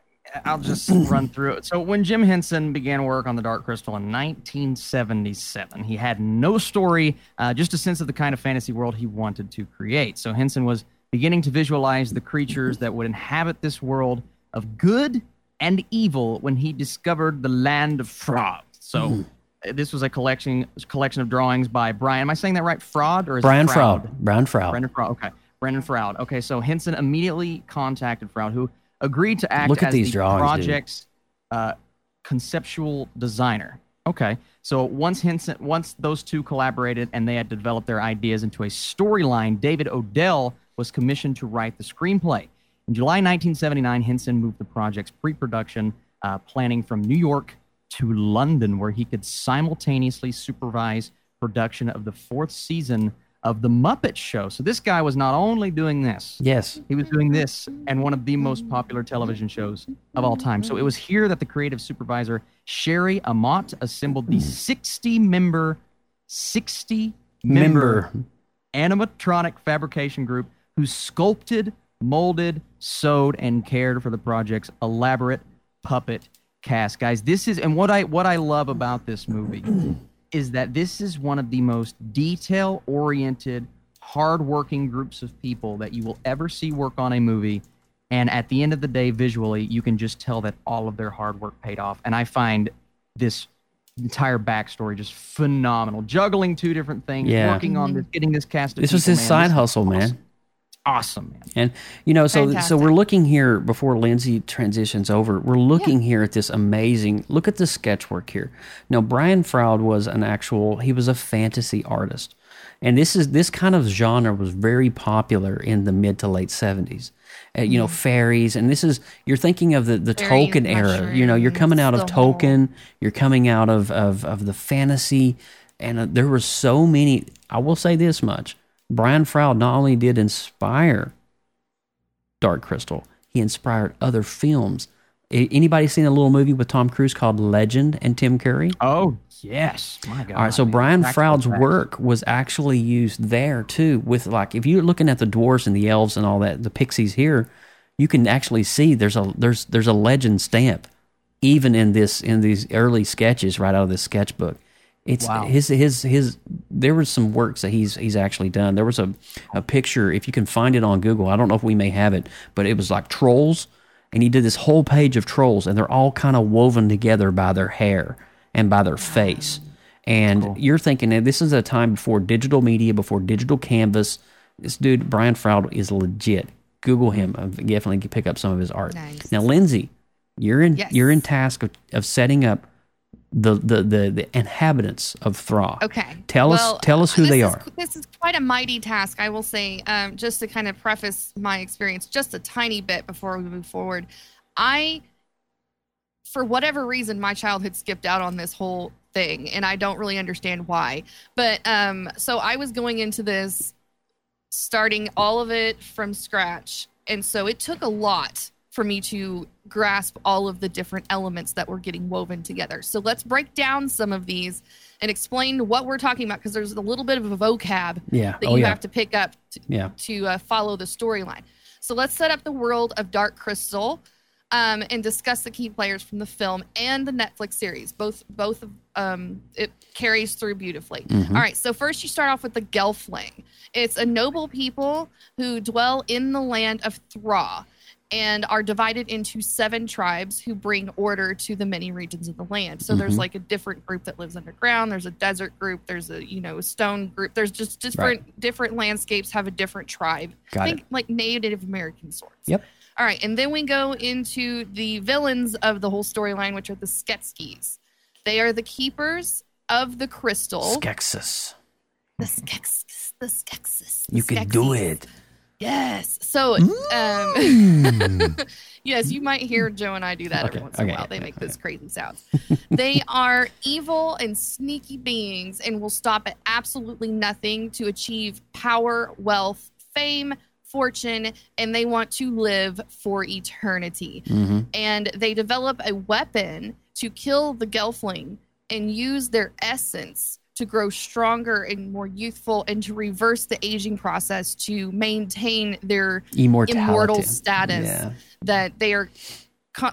Speaker 6: I'll just run through it. So, when Jim Henson began work on the Dark Crystal in 1977, he had no story, uh, just a sense of the kind of fantasy world he wanted to create. So, Henson was beginning to visualize the creatures that would inhabit this world of good and evil when he discovered the land of Froud. So, uh, this was a collection collection of drawings by Brian. Am I saying that right? Fraud or is
Speaker 7: Brian
Speaker 6: it Froud?
Speaker 7: Froud. Brian Fraud.
Speaker 6: Brendan Froud. Okay, Brendan Froud. Okay, so Henson immediately contacted Froud, who agreed to act
Speaker 7: Look at
Speaker 6: as
Speaker 7: these
Speaker 6: the
Speaker 7: drawings,
Speaker 6: project's uh, conceptual designer. Okay, so once Henson, once those two collaborated and they had developed their ideas into a storyline, David Odell was commissioned to write the screenplay. In July 1979, Henson moved the project's pre-production uh, planning from New York to London, where he could simultaneously supervise production of the fourth season of The Muppet Show. So this guy was not only doing this,
Speaker 7: Yes.
Speaker 6: he was doing this and one of the most popular television shows of all time. So it was here that the creative supervisor, Sherry Amott, assembled the 60 member, 60 member
Speaker 7: Member.
Speaker 6: animatronic fabrication group who sculpted, molded, sewed, and cared for the project's elaborate puppet cast. Guys, this is and what I what I love about this movie is that this is one of the most detail oriented, hardworking groups of people that you will ever see work on a movie. And at the end of the day, visually, you can just tell that all of their hard work paid off. And I find this entire backstory just phenomenal. Juggling two different things,
Speaker 7: Yeah.
Speaker 6: working on mm-hmm. this, getting this cast.
Speaker 7: This was his
Speaker 6: man,
Speaker 7: side
Speaker 6: this is
Speaker 7: hustle, man.
Speaker 6: Awesome. Awesome, man.
Speaker 7: And you know, so so we're looking here before Lindsay transitions over. We're looking here at this amazing. Look at the sketch work here. Now, Brian Froud was an actual. He was a fantasy artist, and this is this kind of genre was very popular in the mid to late seventies. Uh, you know, fairies, and this is you're thinking of the the
Speaker 8: Fairies,
Speaker 7: Tolkien era. You know, you're coming out of
Speaker 8: mushrooms, the whole-
Speaker 7: Tolkien. You're coming out of of of the fantasy, and uh, there were so many. I will say this much: Brian Froud not only did inspire Dark Crystal, he inspired other films. A- Anybody seen a little movie with Tom Cruise called Legend and Tim Curry?
Speaker 6: Oh yes, my God.
Speaker 7: All right, so
Speaker 6: man.
Speaker 7: Brian
Speaker 6: Practical
Speaker 7: Froud's
Speaker 6: effects.
Speaker 7: work was actually used there too. With like, if you're looking at the dwarves and the elves and all that, the pixies here, you can actually see there's a there's there's a legend stamp, even in this in these early sketches right out of this sketchbook. It's
Speaker 6: Wow.
Speaker 7: his his his. There was some works that he's he's actually done. There was a a picture if you can find it on Google. I don't know if we may have it, but it was like trolls, and he did this whole page of trolls, and they're all kind of woven together by their hair and by their face. And you're thinking this is a time before digital media, before digital canvas. This dude, Brian Froud, is legit. Google him. Uh, Definitely pick up some of his art.
Speaker 8: Nice.
Speaker 7: Now, Lindsay, you're in
Speaker 8: Yes.
Speaker 7: you're in task of, of setting up the, the the the inhabitants of Thra.
Speaker 8: Okay.
Speaker 7: Tell
Speaker 8: Well,
Speaker 7: us tell us who they
Speaker 8: is-
Speaker 7: are.
Speaker 8: This is quite a mighty task, I will say. Um, just to kind of preface my experience just a tiny bit before we move forward, I, for whatever reason, my childhood skipped out on this whole thing, and I don't really understand why. But um, so I was going into this, starting all of it from scratch, and so it took a lot for me to grasp all of the different elements that were getting woven together. So let's break down some of these and explain what we're talking about because there's a little bit of a vocab
Speaker 7: Yeah.
Speaker 8: that
Speaker 7: Oh
Speaker 8: you
Speaker 7: yeah.
Speaker 8: have to pick up to,
Speaker 7: Yeah.
Speaker 8: to uh, follow the storyline. So let's set up the world of Dark Crystal um, and discuss the key players from the film and the Netflix series. Both both of um, it carries through beautifully.
Speaker 7: Mhm.
Speaker 8: All right, so first you start off with the Gelfling. It's a noble people who dwell in the land of Thra and are divided into seven tribes who bring order to the many regions of the land. So there's
Speaker 7: Mhm.
Speaker 8: like a different group that lives underground, there's a desert group, there's a, you know, a stone group. There's just different different landscapes have a different tribe.
Speaker 7: Got
Speaker 8: Think like Native American sorts.
Speaker 7: Yep.
Speaker 8: All right, and then we go into the villains of the whole storyline, which are the Sketskis. They are the keepers of the crystal.
Speaker 7: Skeksis.
Speaker 8: The Skeksis. The Skeksis. the
Speaker 7: You can do it.
Speaker 8: Yes. So,
Speaker 7: Mm.
Speaker 8: um, yes, you might hear Joe and I do that every
Speaker 7: Okay,
Speaker 8: once in a while. They make those crazy sounds. they are evil and sneaky beings and will stop at absolutely nothing to achieve power, wealth, fame, fortune, and they want to live for eternity.
Speaker 7: Mhm.
Speaker 8: And they develop a weapon to kill the Gelfling and use their essence to grow stronger and more youthful and to reverse the aging process to maintain their
Speaker 7: Immortality.
Speaker 8: immortal status
Speaker 7: Yeah.
Speaker 8: that they are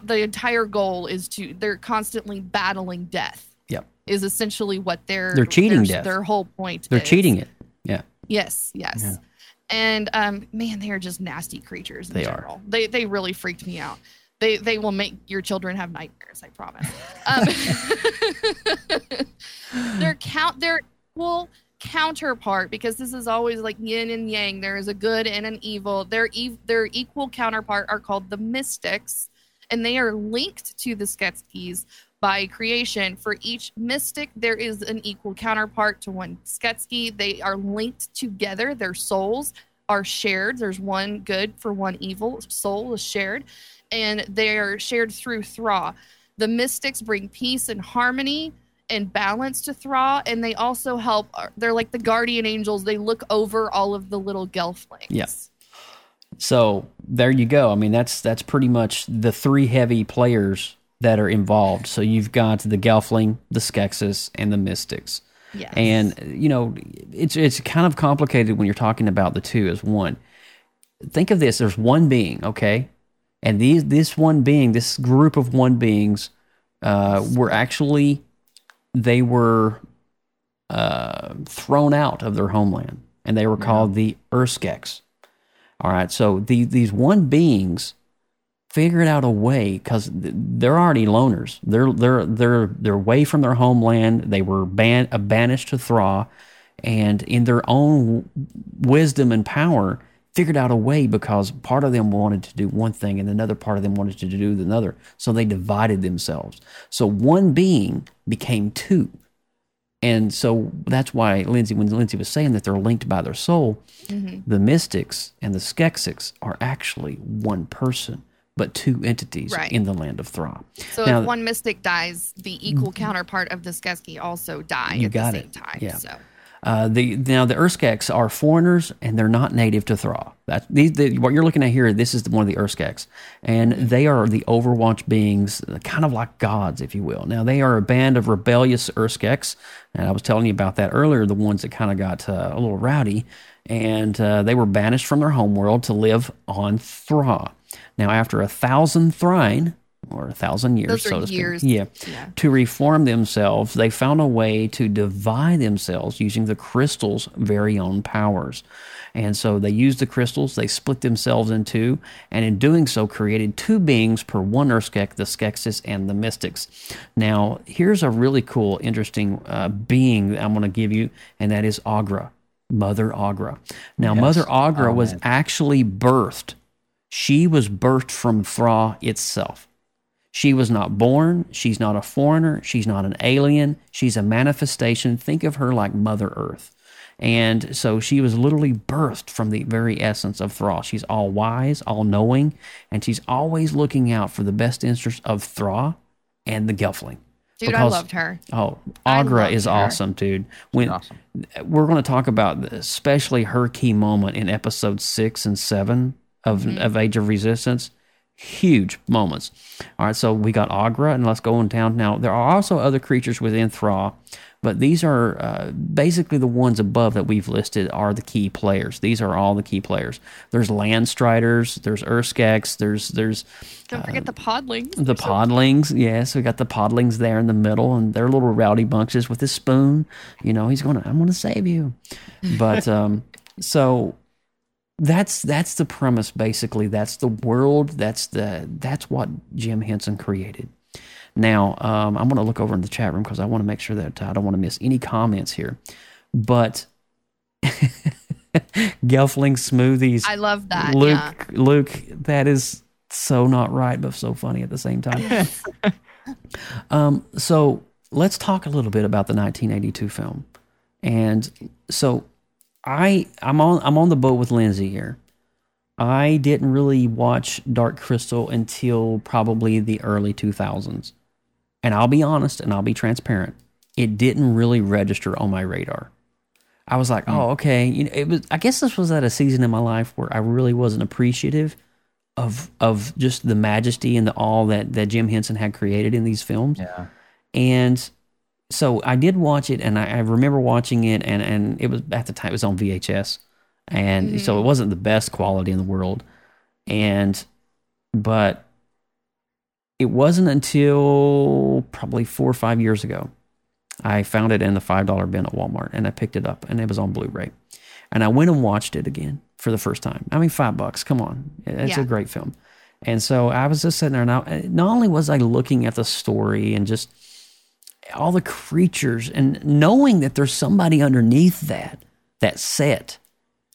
Speaker 8: the entire goal is to they're constantly battling death
Speaker 7: Yep.
Speaker 8: is essentially what they're
Speaker 7: They're cheating
Speaker 8: their,
Speaker 7: death.
Speaker 8: their whole point
Speaker 7: They're
Speaker 8: is.
Speaker 7: cheating it. Yeah.
Speaker 8: yes yes
Speaker 7: Yeah.
Speaker 8: and um man they are just nasty creatures in
Speaker 7: They are.
Speaker 8: general they they really freaked me out they they will make your children have nightmares i promise. Um, their count their equal counterpart because this is always like yin and yang. There is a good and an evil. Their ev- their equal counterpart are called the mystics and they are linked to the Skeksis by creation. For each mystic there is an equal counterpart to one Skeksis they are linked together. Their souls are shared. There's one good for one evil. Soul is shared and they are shared through thra the mystics bring peace and harmony and balance to Thra, and they also help. uh, They're like the guardian angels. They look over all of the little Gelflings.
Speaker 7: Yeah. So there you go. I mean, that's that's pretty much the three heavy players that are involved. So you've got the Gelfling, the Skeksis, and the Mystics.
Speaker 8: Yes.
Speaker 7: And you know, it's it's kind of complicated when you're talking about the two as one. Think of this: there's one being, okay, and these this one being, this group of one beings, uh, were actually they were uh, thrown out of their homeland, and they were called the Urskeks. All right, so the, these one beings figured out a way because they're already loners. They're they're they're they're away from their homeland. They were ban- banished to Thra, and in their own wisdom and power, figured out a way because part of them wanted to do one thing and another part of them wanted to do another. So they divided themselves. So one being became two. And so that's why Lindsay, when Lindsay was saying that they're linked by their soul,
Speaker 8: Mhm.
Speaker 7: the mystics and the Skeksis are actually one person, but two entities
Speaker 8: Right.
Speaker 7: in the land of Thra.
Speaker 8: So
Speaker 7: Now-
Speaker 8: if one mystic dies, the equal counterpart of the Skeksis also die
Speaker 7: You
Speaker 8: at
Speaker 7: got
Speaker 8: the same
Speaker 7: it.
Speaker 8: time.
Speaker 7: Yeah.
Speaker 8: So
Speaker 7: Uh, the now the Urskeks are foreigners and they're not native to Thra. That these the, what you're looking at here. This is one of the Urskeks, and they are the Overwatch beings, kind of like gods, if you will. Now they are a band of rebellious Urskeks, and I was telling you about that earlier. The ones that kind of got uh, a little rowdy, and uh, they were banished from their homeworld to live on Thra. Now after a thousand trine. Or a thousand years,
Speaker 8: Those are
Speaker 7: so to speak. Yeah.
Speaker 8: Yeah.
Speaker 7: To reform themselves, they found a way to divide themselves using the crystal's very own powers. And so they used the crystals, they split themselves in two, and in doing so, created two beings per one Urskek, the Skeksis and the Mystics. Now, here's a really cool, interesting uh, being that I'm going to give you, and that is Aughra, Mother Aughra. Now,
Speaker 6: Yes.
Speaker 7: Mother Aughra
Speaker 6: Oh,
Speaker 7: was
Speaker 6: man.
Speaker 7: actually birthed, she was birthed from Thra itself. She was not born. She's not a foreigner. She's not an alien. She's a manifestation. Think of her like Mother Earth. And so she was literally birthed from the very essence of Thra. She's all wise, all knowing, and she's always looking out for the best interest of Thra and the Gelfling.
Speaker 8: Dude, I loved her.
Speaker 7: Oh,
Speaker 8: I Aughra
Speaker 7: is
Speaker 8: her.
Speaker 7: awesome, dude. When we're going to talk about especially her key moment in episode six and seven of
Speaker 8: Mm-hmm.
Speaker 7: of Age of Resistance, huge moments. All right, so we got Aughra, and let's go on down now. There are also other creatures within Thra, but these are uh, basically the ones above that we've listed are the key players. These are all the key players. There's Landstriders, there's Urskeks, there's there's
Speaker 8: Don't forget the podlings.
Speaker 7: the podlings, yes, we got the podlings there in the middle, and they're little rowdy bunches with his spoon. You know, he's gonna, I'm gonna save you. But um, so that's that's the premise basically. That's the world. That's the that's what Jim Henson created. Now um, I'm gonna look over in the chat room because I want to make sure that I don't want to miss any comments here. But Gelfling smoothies.
Speaker 8: I love that.
Speaker 7: Luke,
Speaker 8: yeah.
Speaker 7: Luke, that is so not right, but so funny at the same time. um, so let's talk a little bit about the 1982 film. And so I I'm on I'm on the boat with Lindsay here. I didn't really watch Dark Crystal until probably the early 2000s. And I'll be honest and I'll be transparent. It didn't really register on my radar. I was like, "Oh, okay." You know, it was I guess this was at a season in my life where I really wasn't appreciative of of just the majesty and the all that that Jim Henson had created in these films.
Speaker 6: Yeah.
Speaker 7: And so I did watch it, and I, I remember watching it, and and it was at the time it was on VHS, and mm-hmm. so it wasn't the best quality in the world, and but it wasn't until probably four or five years ago I found it in the five dollar bin at Walmart, and I picked it up, and it was on Blu-ray, and I went and watched it again for the first time. I mean, five bucks, come on, it's
Speaker 8: Yeah.
Speaker 7: a great film. And so I was just sitting there, and I, not only was I looking at the story and just all the creatures and knowing that there's somebody underneath that that set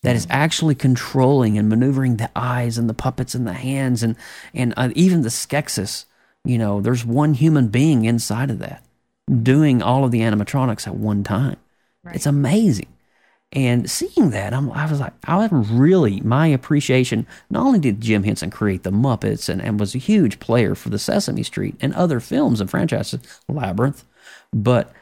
Speaker 7: that is actually controlling and maneuvering the eyes and the puppets and the hands and and uh, even the Skeksis you know there's one human being inside of that doing all of the animatronics at one time. It's amazing. And seeing that I'm, i was like i was really my appreciation not only did jim henson create the muppets and, and was a huge player for the sesame street and other films and franchises labyrinth but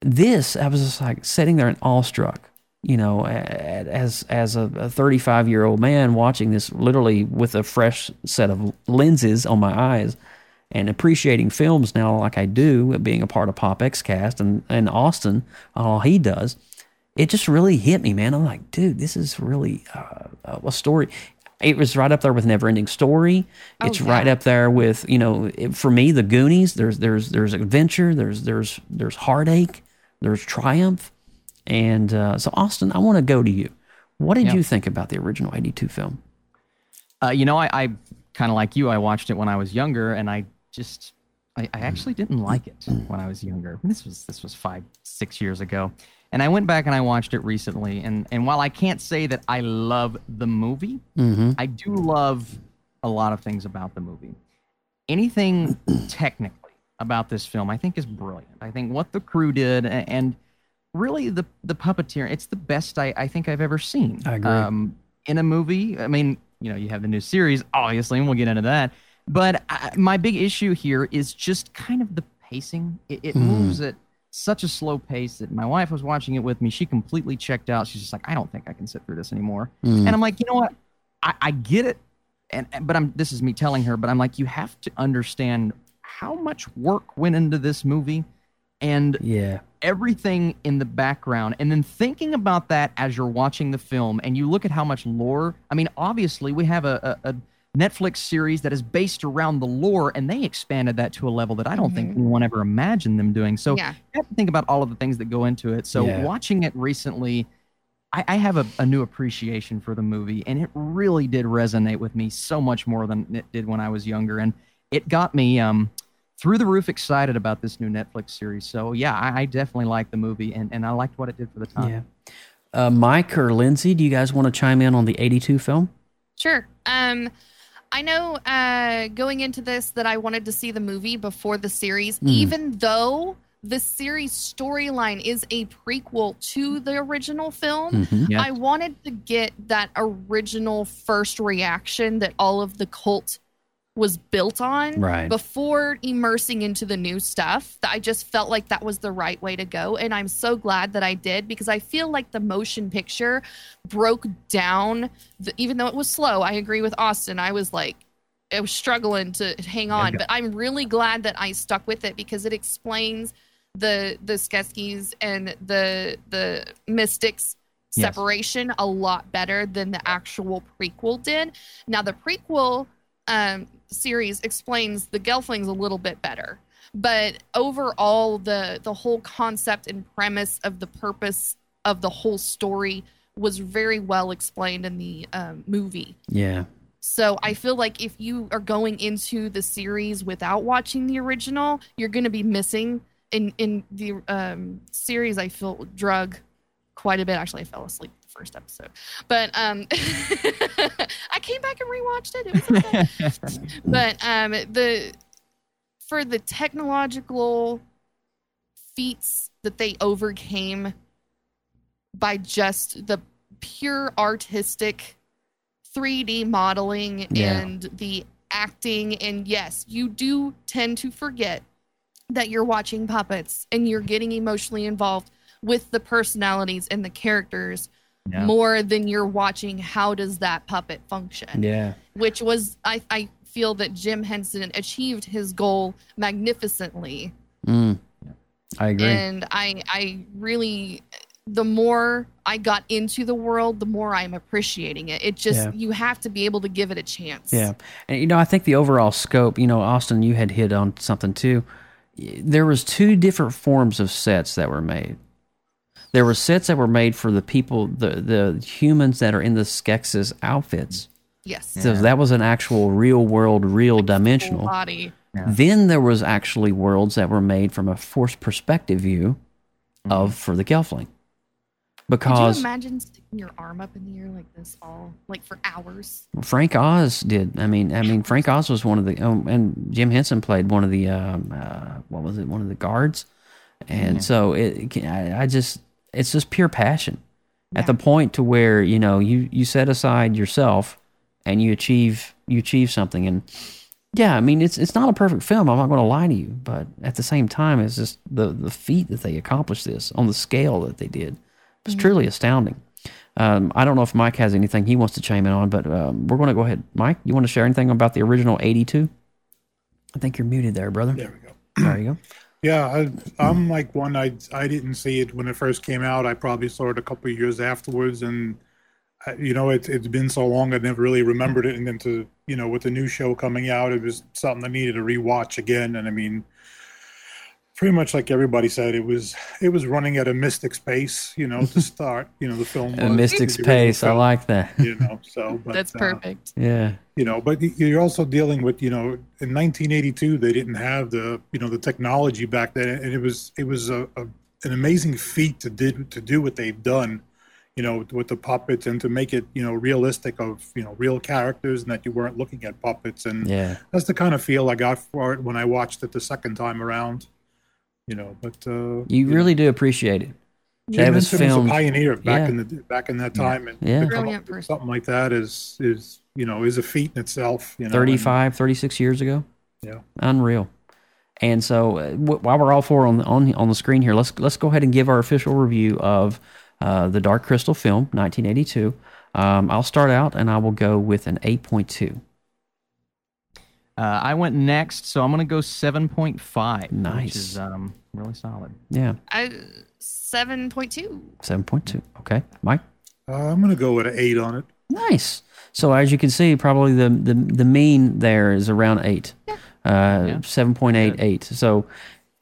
Speaker 7: this i was just like sitting there and awestruck you know as as a 35 year old man watching this literally with a fresh set of lenses on my eyes and appreciating films now like i do being a part of pop x cast and and austin all he does it just really hit me man. I'm like dude this is really uh, a story it was right up there with Neverending Story.
Speaker 8: Oh,
Speaker 7: It's right up there with you know it- for me the Goonies. There's there's there's adventure. There's there's there's heartache. There's triumph. And uh, so Austin, I want to go to you. What did
Speaker 6: Yeah.
Speaker 7: you think about the original '82 film?
Speaker 6: Uh, you know, I, I kind of like you. I watched it when I was younger, and I just, I, I actually didn't like it when I was younger. This was this was five, six years ago, and I went back and I watched it recently. And and while I can't say that I love the movie,
Speaker 7: Mm-hmm.
Speaker 6: I do love a lot of things about the movie. Anything technically about this film, I think, is brilliant. I think what the crew did, and really the the puppeteer, it's the best I, I think I've ever seen.
Speaker 7: I agree.
Speaker 6: Um, in a movie, I mean, you know, you have the new series, obviously, and we'll get into that. But I, my big issue here is just kind of the pacing. It, it
Speaker 7: Mm.
Speaker 6: moves at such a slow pace that my wife was watching it with me. She completely checked out. She's just like, I don't think I can sit through this anymore.
Speaker 7: Mm.
Speaker 6: And I'm like, you know what? I, I get it. And but I'm this is me telling her, but I'm like, you have to understand how much work went into this movie and
Speaker 7: Yeah.
Speaker 6: everything in the background and then thinking about that as you're watching the film and you look at how much lore i mean obviously we have a, a, a netflix series that is based around the lore and they expanded that to a level that i don't think anyone ever imagined them doing so
Speaker 8: Yeah.
Speaker 6: you have to think about all of the things that go into it so
Speaker 7: Yeah.
Speaker 6: watching it recently I, I have a, a new appreciation for the movie and it really did resonate with me so much more than it did when i was younger and it got me um through the roof excited about this new Netflix series. So yeah, I, I definitely liked the movie and, and I liked what it did for the time.
Speaker 7: Yeah. Uh, Mike or Lindsay, do you guys want to chime in on the '82 film?
Speaker 8: Sure. Um, I know uh, going into this that I wanted to see the movie before the series,
Speaker 7: Mhm.
Speaker 8: even though the series storyline is a prequel to the original film.
Speaker 7: Mhm.
Speaker 6: Yes.
Speaker 8: I wanted to get that original first reaction that all of the cult was built on
Speaker 7: Right.
Speaker 8: before immersing into the new stuff. That I just felt like that was the right way to go. And I'm so glad that I did because I feel like the motion picture broke down, the, even though it was slow. I agree with Austin. I was like, I was struggling to hang on, but I'm really glad that I stuck with it because it explains the the Skeksis and the the Mystics
Speaker 6: Yes.
Speaker 8: separation a lot better than the actual prequel did. Now the prequel um, series explains the Gelflings a little bit better, but overall the the whole concept and premise of the purpose of the whole story was very well explained in the um, movie.
Speaker 7: Yeah.
Speaker 8: So I feel like if you are going into the series without watching the original, you're going to be missing in in the um, series. I feel drug quite a bit. Actually, I fell asleep first episode, but um, I came back and rewatched it. It was okay. but um, the for the technological feats that they overcame by just the pure artistic 3D modeling
Speaker 7: Yeah.
Speaker 8: and the acting. And yes, you do tend to forget that you're watching puppets and you're getting emotionally involved with the personalities and the characters
Speaker 6: Yeah.
Speaker 8: more than you're watching how does that puppet function
Speaker 7: Yeah.
Speaker 8: which was I, I feel that Jim Henson achieved his goal magnificently.
Speaker 7: Mm. I agree.
Speaker 8: And I I really the more I got into the world, the more I'm appreciating it. It just
Speaker 7: Yeah.
Speaker 8: you have to be able to give it a chance.
Speaker 7: Yeah, and you know, I think the overall scope. You know, Austin, you had hit on something too. There was two different forms of sets that were made. There were sets that were made for the people, the the humans that are in the Skeksis outfits.
Speaker 8: Yes.
Speaker 7: So that was an actual real world, real dimensional.
Speaker 8: Full body.
Speaker 7: Then there was actually worlds that were made from a forced perspective view of for the Gelfling.
Speaker 8: Could you
Speaker 7: Because
Speaker 8: imagine sticking your arm up in the air like this all like for hours?
Speaker 7: Frank Oz did. I mean, I mean, Frank Oz was one of the, um, and Jim Henson played one of the, um, uh, what was it, one of the guards, and so it, it- I, I just, it's just pure passion, at the point to where you know you you set aside yourself, and you achieve you achieve something, and yeah, I mean, it's it's not a perfect film. I'm not going to lie to you, but at the same time, it's just the the feat that they accomplished this on the scale that they did was truly astounding. Um, I don't know if Mike has anything he wants to chime in on, but um, we're going to go ahead. Mike, you want to share anything about the original 82? I think you're muted there, brother.
Speaker 10: There we go.
Speaker 7: There you go.
Speaker 10: Yeah, I, I'm like one. I I didn't see it when it first came out. I probably saw it a couple of years afterwards, and I, you know, it, it's been so long I never really remembered it. And then to you know, with the new show coming out, it was something I needed to rewatch again. And I mean, pretty much like everybody said, it was it was running at a mystic space. You know, to start. You know, the film.
Speaker 7: A mystic
Speaker 10: the original
Speaker 7: space. I like that.
Speaker 10: You know, so but,
Speaker 8: That's
Speaker 10: uh,
Speaker 8: perfect.
Speaker 7: Yeah.
Speaker 10: you know but you're also dealing with you know in 1982 they didn't have the you know the technology back then and it was it was a, a an amazing feat to did to do what they've done you know with the puppets and to make it you know realistic of you know real characters and that you weren't looking at puppets and
Speaker 7: Yeah.
Speaker 10: that's the kind of feel i got for it when i watched it the second time around you know but uh
Speaker 7: You really do appreciate it.
Speaker 10: Jim
Speaker 7: That was
Speaker 10: Henson was a pioneer back
Speaker 7: Yeah.
Speaker 10: in the back in that time and
Speaker 7: Yeah.
Speaker 10: to come
Speaker 8: Brilliant person.
Speaker 10: something like that is is you know is a feat in itself you know and-
Speaker 7: 35, 36 years ago.
Speaker 10: Yeah.
Speaker 7: Unreal. And so, uh, w- while we're all four on the, on on the screen here, let's let's go ahead and give our official review of uh, the Dark Crystal film, 1982. Um, I'll start out, and I will go with an 8.2.
Speaker 6: Uh, I went next, so I'm going to go 7.5.
Speaker 7: Nice.
Speaker 6: Which is um, really solid.
Speaker 7: Yeah,
Speaker 8: I seven point two.
Speaker 7: 7.2. Okay, Mike.
Speaker 10: Uh, I'm gonna go with an eight on it.
Speaker 7: Nice. So as you can see, probably the the, the mean there is around eight, yeah. uh, seven point eight eight. So,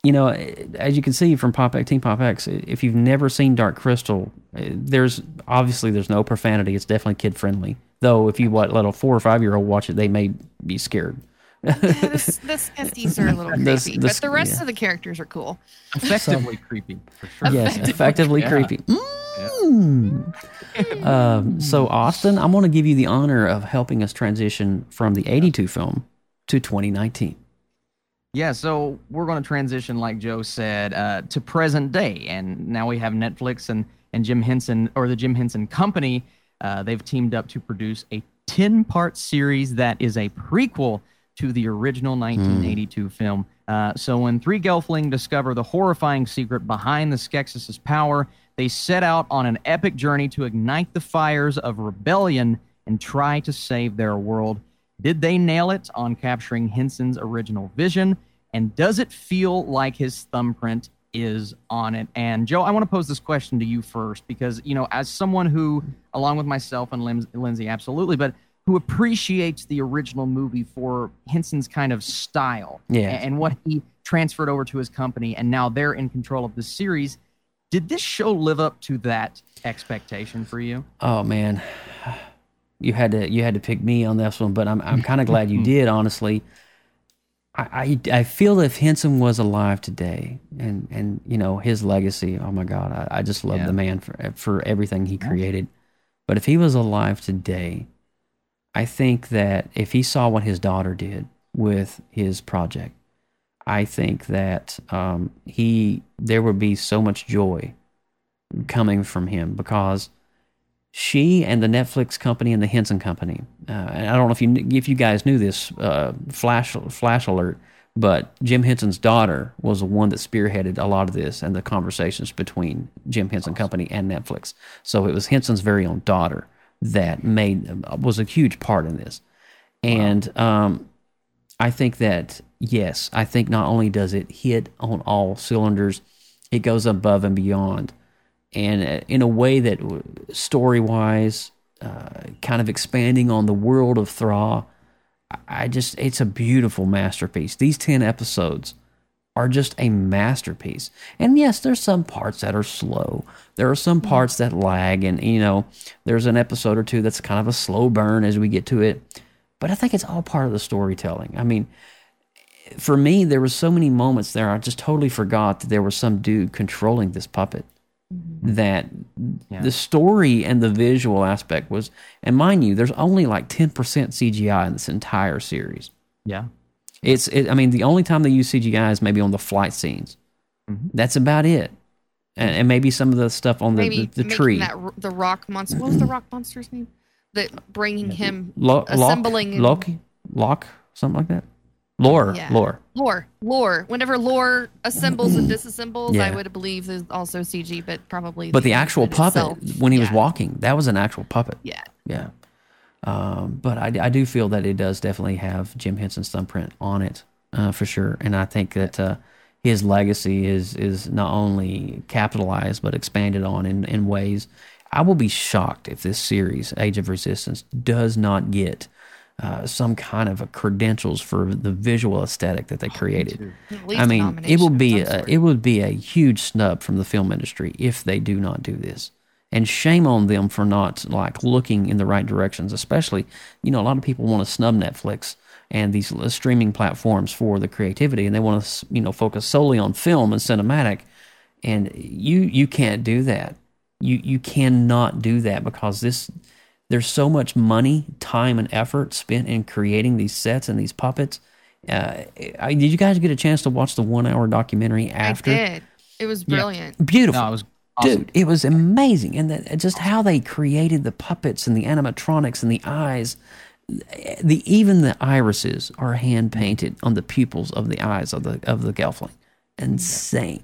Speaker 7: you know, as you can see from Pop X Team Pop X, if you've never seen Dark Crystal, eh, there's obviously there's no profanity. It's definitely kid friendly. Though if you what let a four or five year old watch it, they may be scared.
Speaker 8: Yeah, this this Estes are a little creepy,
Speaker 7: This- this-
Speaker 8: but the rest
Speaker 7: yeah.
Speaker 8: of the characters are cool.
Speaker 6: Effectively creepy, for sure.
Speaker 7: Yes, effectively
Speaker 6: Yeah.
Speaker 7: creepy. Mm. um, so Austin, I'm going to give you the honor of helping us transition from the '82 film to 2019.
Speaker 6: Yeah, so we're going to transition, like Joe said, uh, to present day, and now we have Netflix and and Jim Henson or the Jim Henson Company. Uh, they've teamed up to produce a ten-part series that is a prequel to the original 1982 film. Uh, so when three Gelfling discover the horrifying secret behind the Skeksis' power, they set out on an epic journey to ignite the fires of rebellion and try to save their world. Did they nail it on capturing Henson's original vision? And does it feel like his thumbprint is on it? And Joe, I want to pose this question to you first because, you know, as someone who, along with myself and Lindsay, absolutely, but who appreciates the original movie for Henson's kind of style
Speaker 7: Yeah.
Speaker 6: and what he transferred over to his company, and now they're in control of the series. Did this show live up to that expectation for you?
Speaker 7: Oh man, you had to you had to pick me on this one, but I'm I'm kind of glad you did. Honestly, I, I I feel if Henson was alive today, and and you know his legacy. Oh my God, I, I just love
Speaker 6: Yeah.
Speaker 7: the man for for everything he created. But if he was alive today, I think that if he saw what his daughter did with his project, I think that um, he there would be so much joy coming from him because she and the Netflix company and the Henson company. Uh, and I don't know if you if you guys knew this uh, flash flash alert, but Jim Henson's daughter was the one that spearheaded a lot of this and the conversations between Jim Henson Company and Netflix. So it was Henson's very own daughter that made was a huge part in this, and um, I think that yes, I think not only does it hit on all cylinders, it goes above and beyond, and uh, in a way that story wise, uh, kind of expanding on the world of Thra. I just, it's a beautiful masterpiece. These 10 episodes are just a masterpiece. And yes, there's some parts that are slow. There are some parts that lag, and you know, there's an episode or two that's kind of a slow burn as we get to it. But I think it's all part of the storytelling. I mean, for me, there were so many moments there I just totally forgot that there was some dude controlling this puppet. Mm-hmm. That the story and the visual aspect was, and mind you, there's only like 10% CGI in this entire series.
Speaker 6: Yeah.
Speaker 7: It's, it, I mean, the only time they use CGI is maybe on the flight scenes. Mm-hmm. That's about it. And, and maybe some of the stuff on the,
Speaker 8: Maybe
Speaker 7: the, the tree.
Speaker 8: that the rock monster. What was the rock monster's name? That bringing him
Speaker 7: Lo-
Speaker 8: assembling
Speaker 7: Lock, Loki, Lock, something like that. Lore,
Speaker 8: Yeah.
Speaker 7: lore.
Speaker 8: lore lore. Whenever lore assembles and disassembles, I
Speaker 7: Yeah.
Speaker 8: would believe is also CG, but probably.
Speaker 7: But the actual puppet,
Speaker 8: itself.
Speaker 7: when he was walking, that was an actual puppet.
Speaker 8: Yeah.
Speaker 7: Yeah. Um, but I, I do feel that it does definitely have Jim Henson's thumbprint on it uh, for sure. And I think that uh, his legacy is is not only capitalized but expanded on in, in ways. I will be shocked if this series, Age of Resistance, does not get uh, some kind of a credentials for the visual aesthetic that they created.
Speaker 8: At least
Speaker 7: I
Speaker 8: a
Speaker 7: mean, it will be a, it would be a huge snub from the film industry if they do not do this. And shame on them for not like looking in the right directions. Especially, you know, a lot of people want to snub Netflix and these streaming platforms for the creativity, and they want to, you know, focus solely on film and cinematic. And you you can't do that. You you cannot do that because this there's so much money, time, and effort spent in creating these sets and these puppets. Uh, I, did you guys get a chance to watch the one hour documentary after?
Speaker 8: I did. It was
Speaker 7: Yeah.
Speaker 8: brilliant.
Speaker 7: Beautiful.
Speaker 6: No, it was
Speaker 7: Dude, it was amazing. And the, just how they created the puppets and the animatronics and the eyes. The even the irises are hand painted on the pupils of the eyes of the of the Gelfling. Insane.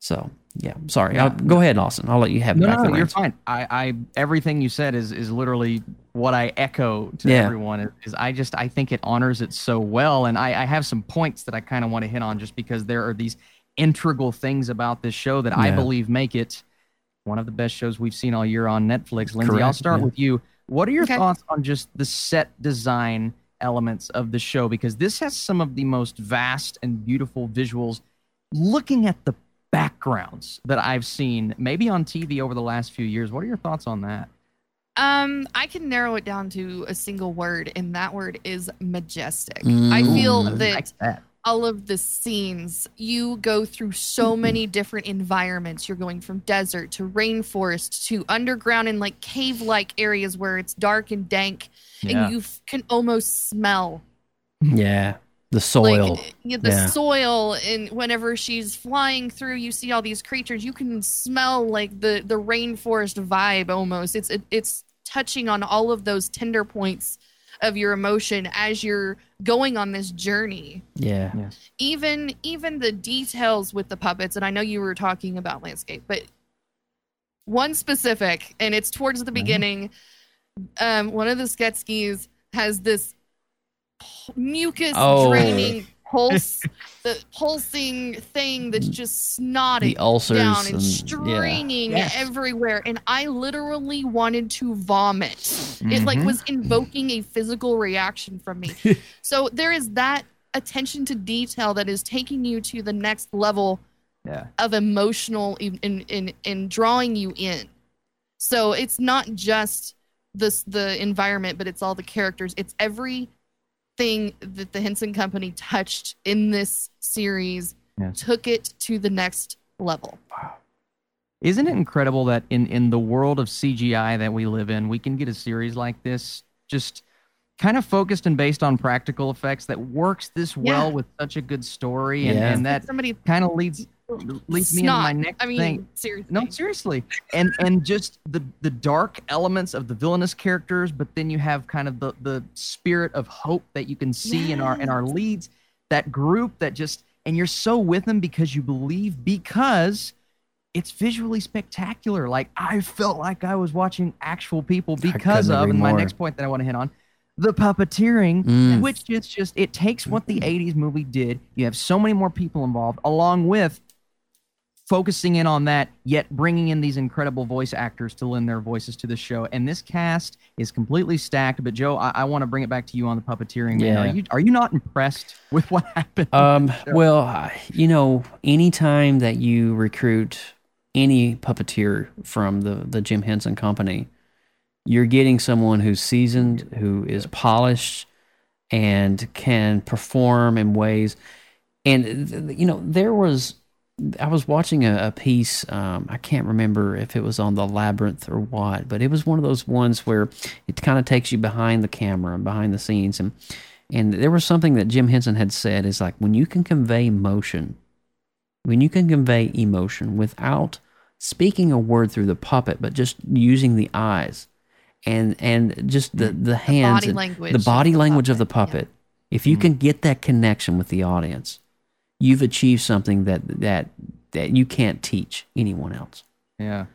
Speaker 7: So yeah, sorry. I'll, go ahead, Austin. I'll let you have
Speaker 6: No,
Speaker 7: back
Speaker 6: no, you're fine. I, I, everything you said is is literally what I echo to
Speaker 7: Yeah.
Speaker 6: everyone. Is, is I just I think it honors it so well, and I, I have some points that I kind of want to hit on just because there are these integral things about this show that I believe make it one of the best shows we've seen all year on Netflix. Lindsay, I'll start
Speaker 7: yeah.
Speaker 6: with you. What are your
Speaker 8: Okay.
Speaker 6: thoughts on just the set design elements of the show? Because this has some of the most vast and beautiful visuals. Looking at the backgrounds that I've seen, maybe on TV over the last few years, what are your thoughts on that?
Speaker 8: Um, I can narrow it down to a single word, and that word is majestic. I feel
Speaker 7: Mm.
Speaker 8: that
Speaker 6: Like that.
Speaker 8: All of the scenes you go through so many different environments you're going from desert to rainforest to underground and like cave like areas where it's dark and dank
Speaker 6: Yeah.
Speaker 8: and you f- can almost smell
Speaker 7: Yeah, the soil.
Speaker 8: like yeah, the
Speaker 7: Yeah.
Speaker 8: soil and whenever she's flying through you see all these creatures you can smell like the the rainforest vibe almost it's it, it's touching on all of those tender points of your emotion as you're going on this journey
Speaker 7: yeah.
Speaker 8: even even the details with the puppets and i know you were talking about landscape but one specific and it's towards the beginning um one of the Skeksis has this mucus
Speaker 7: Oh.
Speaker 8: draining pulse the pulsing thing that's just snotting
Speaker 7: The ulcers
Speaker 8: down and,
Speaker 7: and- yeah.
Speaker 6: Yes.
Speaker 8: everywhere and i literally wanted to vomit it like
Speaker 6: Mhm.
Speaker 8: was invoking a physical reaction from me so there is that attention to detail that is taking you to the next level
Speaker 6: Yeah.
Speaker 8: of emotional in in in, in drawing you in. So it's not just this the environment, but it's all the characters. It's everything that the Henson Company touched in this series,
Speaker 6: Yes.
Speaker 8: took it to the next level.
Speaker 6: Isn't it incredible that in in the world of CGI that we live in, we can get a series like this just kind of focused and based on practical effects that works this well with such a good story, and,
Speaker 7: Yeah.
Speaker 6: and that
Speaker 8: Somebody
Speaker 6: kind of leads leads me into my
Speaker 8: snot.
Speaker 6: next
Speaker 8: I mean,
Speaker 6: thing.
Speaker 8: seriously.
Speaker 6: No, seriously, and and just the the dark elements of the villainous characters, but then you have kind of the the spirit of hope that you can see in our in our leads. That group that just and you're so with them because you believe because it's visually spectacular. Like I felt like I was watching actual people because of and my next point that I want to hit on the puppeteering,
Speaker 7: Mm.
Speaker 6: which is just it takes what the 80s movie did. You have so many more people involved, along with focusing in on that, yet bringing in these incredible voice actors to lend their voices to the show. And this cast is completely stacked. But Joe, I, I want to bring it back to you on the puppeteering. man.
Speaker 7: Yeah.
Speaker 6: Are you are you not impressed with what happened?
Speaker 7: Um, well, you know, anytime that you recruit any puppeteer from the, the Jim Henson Company, you're getting someone who's seasoned, who is polished, and can perform in ways. And, you know, there was, I was watching a, a piece, um, I can't remember if it was on the Labyrinth or what, but it was one of those ones where it kind of takes you behind the camera and behind the scenes. And, and there was something that Jim Henson had said is like when you can convey motion, when you can convey emotion without speaking a word through the puppet, but just using the eyes and and just the the hands,
Speaker 8: body language
Speaker 7: the
Speaker 8: of
Speaker 7: body
Speaker 8: the
Speaker 7: language of the
Speaker 8: puppet,
Speaker 7: puppet. If you can get that connection with the audience, you've achieved something that that that you can't teach anyone else.
Speaker 6: yeah.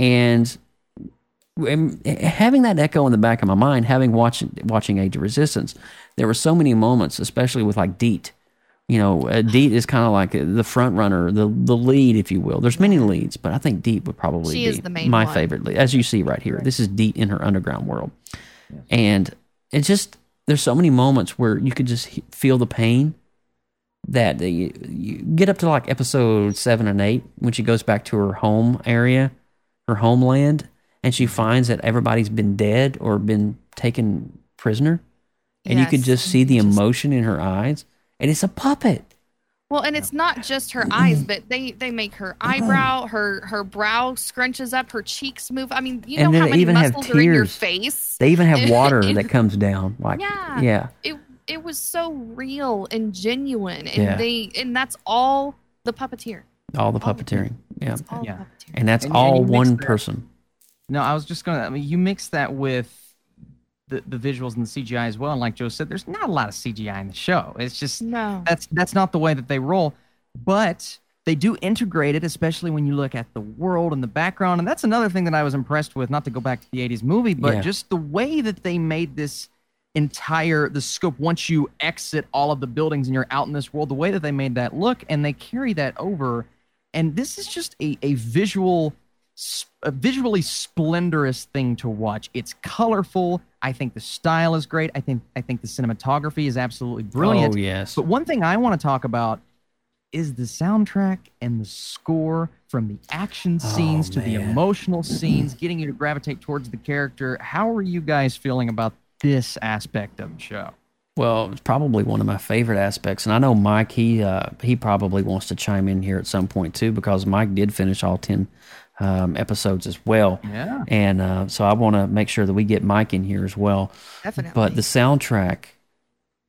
Speaker 7: And um, having that echo in the back of my mind, having watched watching Age of Resistance, there were so many moments, especially with like Deet. You know, uh, Deet is kind of like the front runner, the the lead, if you will. There's many leads, but I think Deet would probably
Speaker 8: She
Speaker 7: be
Speaker 8: is the main
Speaker 7: my
Speaker 8: one.
Speaker 7: favorite lead, as you see right here. This is Deet in her underground world, and it's just there's so many moments where you could just feel the pain that you, you get up to like episode seven and eight when she goes back to her home area, her homeland, and she mm-hmm. finds that everybody's been dead or been taken prisoner, and you could just see the emotion in her eyes, and it's a puppet.
Speaker 8: Well, and it's not just her eyes, but they they make her eyebrow, her her brow scrunches up, her cheeks move. I mean, you know how many
Speaker 7: even have
Speaker 8: muscles are in your face.
Speaker 7: They even have water that comes down, like
Speaker 8: yeah,
Speaker 7: yeah.
Speaker 8: It it was so real and genuine, and
Speaker 7: Yeah.
Speaker 8: they and that's all the puppeteer.
Speaker 7: all the puppeteering, yeah,
Speaker 8: All
Speaker 6: Yeah.
Speaker 8: the puppeteer.
Speaker 7: and that's
Speaker 6: And- and
Speaker 7: all
Speaker 6: you mix
Speaker 7: one
Speaker 6: that-
Speaker 7: person.
Speaker 6: No, I was just gonna. I mean, you mix that with the the visuals and the CGI as well. And like Joe said, there's not a lot of CGI in the show. It's just
Speaker 8: No.
Speaker 6: that's that's not the way that they roll. But they do integrate it, especially when you look at the world and the background. And that's another thing that I was impressed with. Not to go back to the '80s movie, but
Speaker 7: Yeah.
Speaker 6: just the way that they made this entire the scope once you exit all of the buildings and you're out in this world the way that they made that look and they carry that over and this is just a, a visual a visually splendorous thing to watch. It's colorful. I think the style is great. I think i think the cinematography is absolutely brilliant.
Speaker 7: Oh yes,
Speaker 6: but one thing i want to talk about is the soundtrack and the score from the action oh, scenes to the emotional scenes getting you to gravitate towards the character. How are you guys feeling about this aspect of the show
Speaker 7: Well, it's probably one of my favorite aspects, and I know Mike. He uh, he probably wants to chime in here at some point too, because Mike did finish all ten um, episodes as well.
Speaker 6: Yeah.
Speaker 7: and uh, so I want to make sure that we get Mike in here as well.
Speaker 8: Definitely.
Speaker 7: But the soundtrack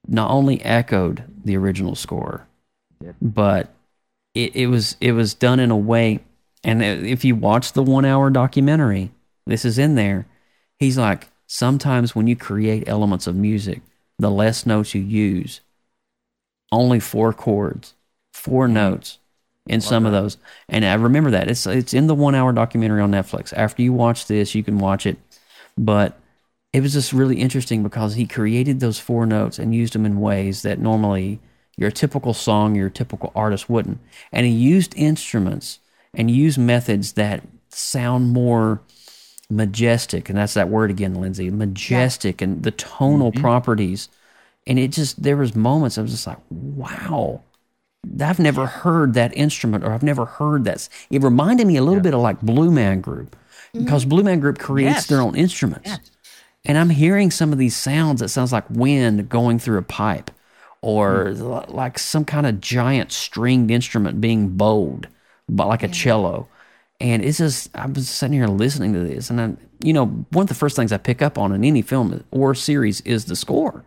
Speaker 7: not only echoed the original score, but it, it was it was done in a way. And if you watch the one hour documentary, this is in there. He's like, sometimes when you create elements of music, the less notes you use, only four chords, four notes in some of those. And I remember that. It's it's in the one hour documentary on Netflix. After you watch this, you can watch it. But it was just really interesting because he created those four notes and used them in ways that normally your typical song, your typical artist wouldn't. And he used instruments and used methods that sound more majestic. And that's that word again, Lindsay majestic and the tonal mm-hmm. properties. And it just, there was moments I was just like, wow. I've never heard that instrument or I've never heard that. It reminded me a little bit of like Blue Man Group mm-hmm. because Blue Man Group creates
Speaker 6: Yes.
Speaker 7: their own instruments. And I'm hearing some of these sounds that sounds like wind going through a pipe or mm. l- like some kind of giant stringed instrument being bowed, but like a cello. And it's just I was sitting here listening to this, and I, you know, one of the first things I pick up on in any film or series is the score,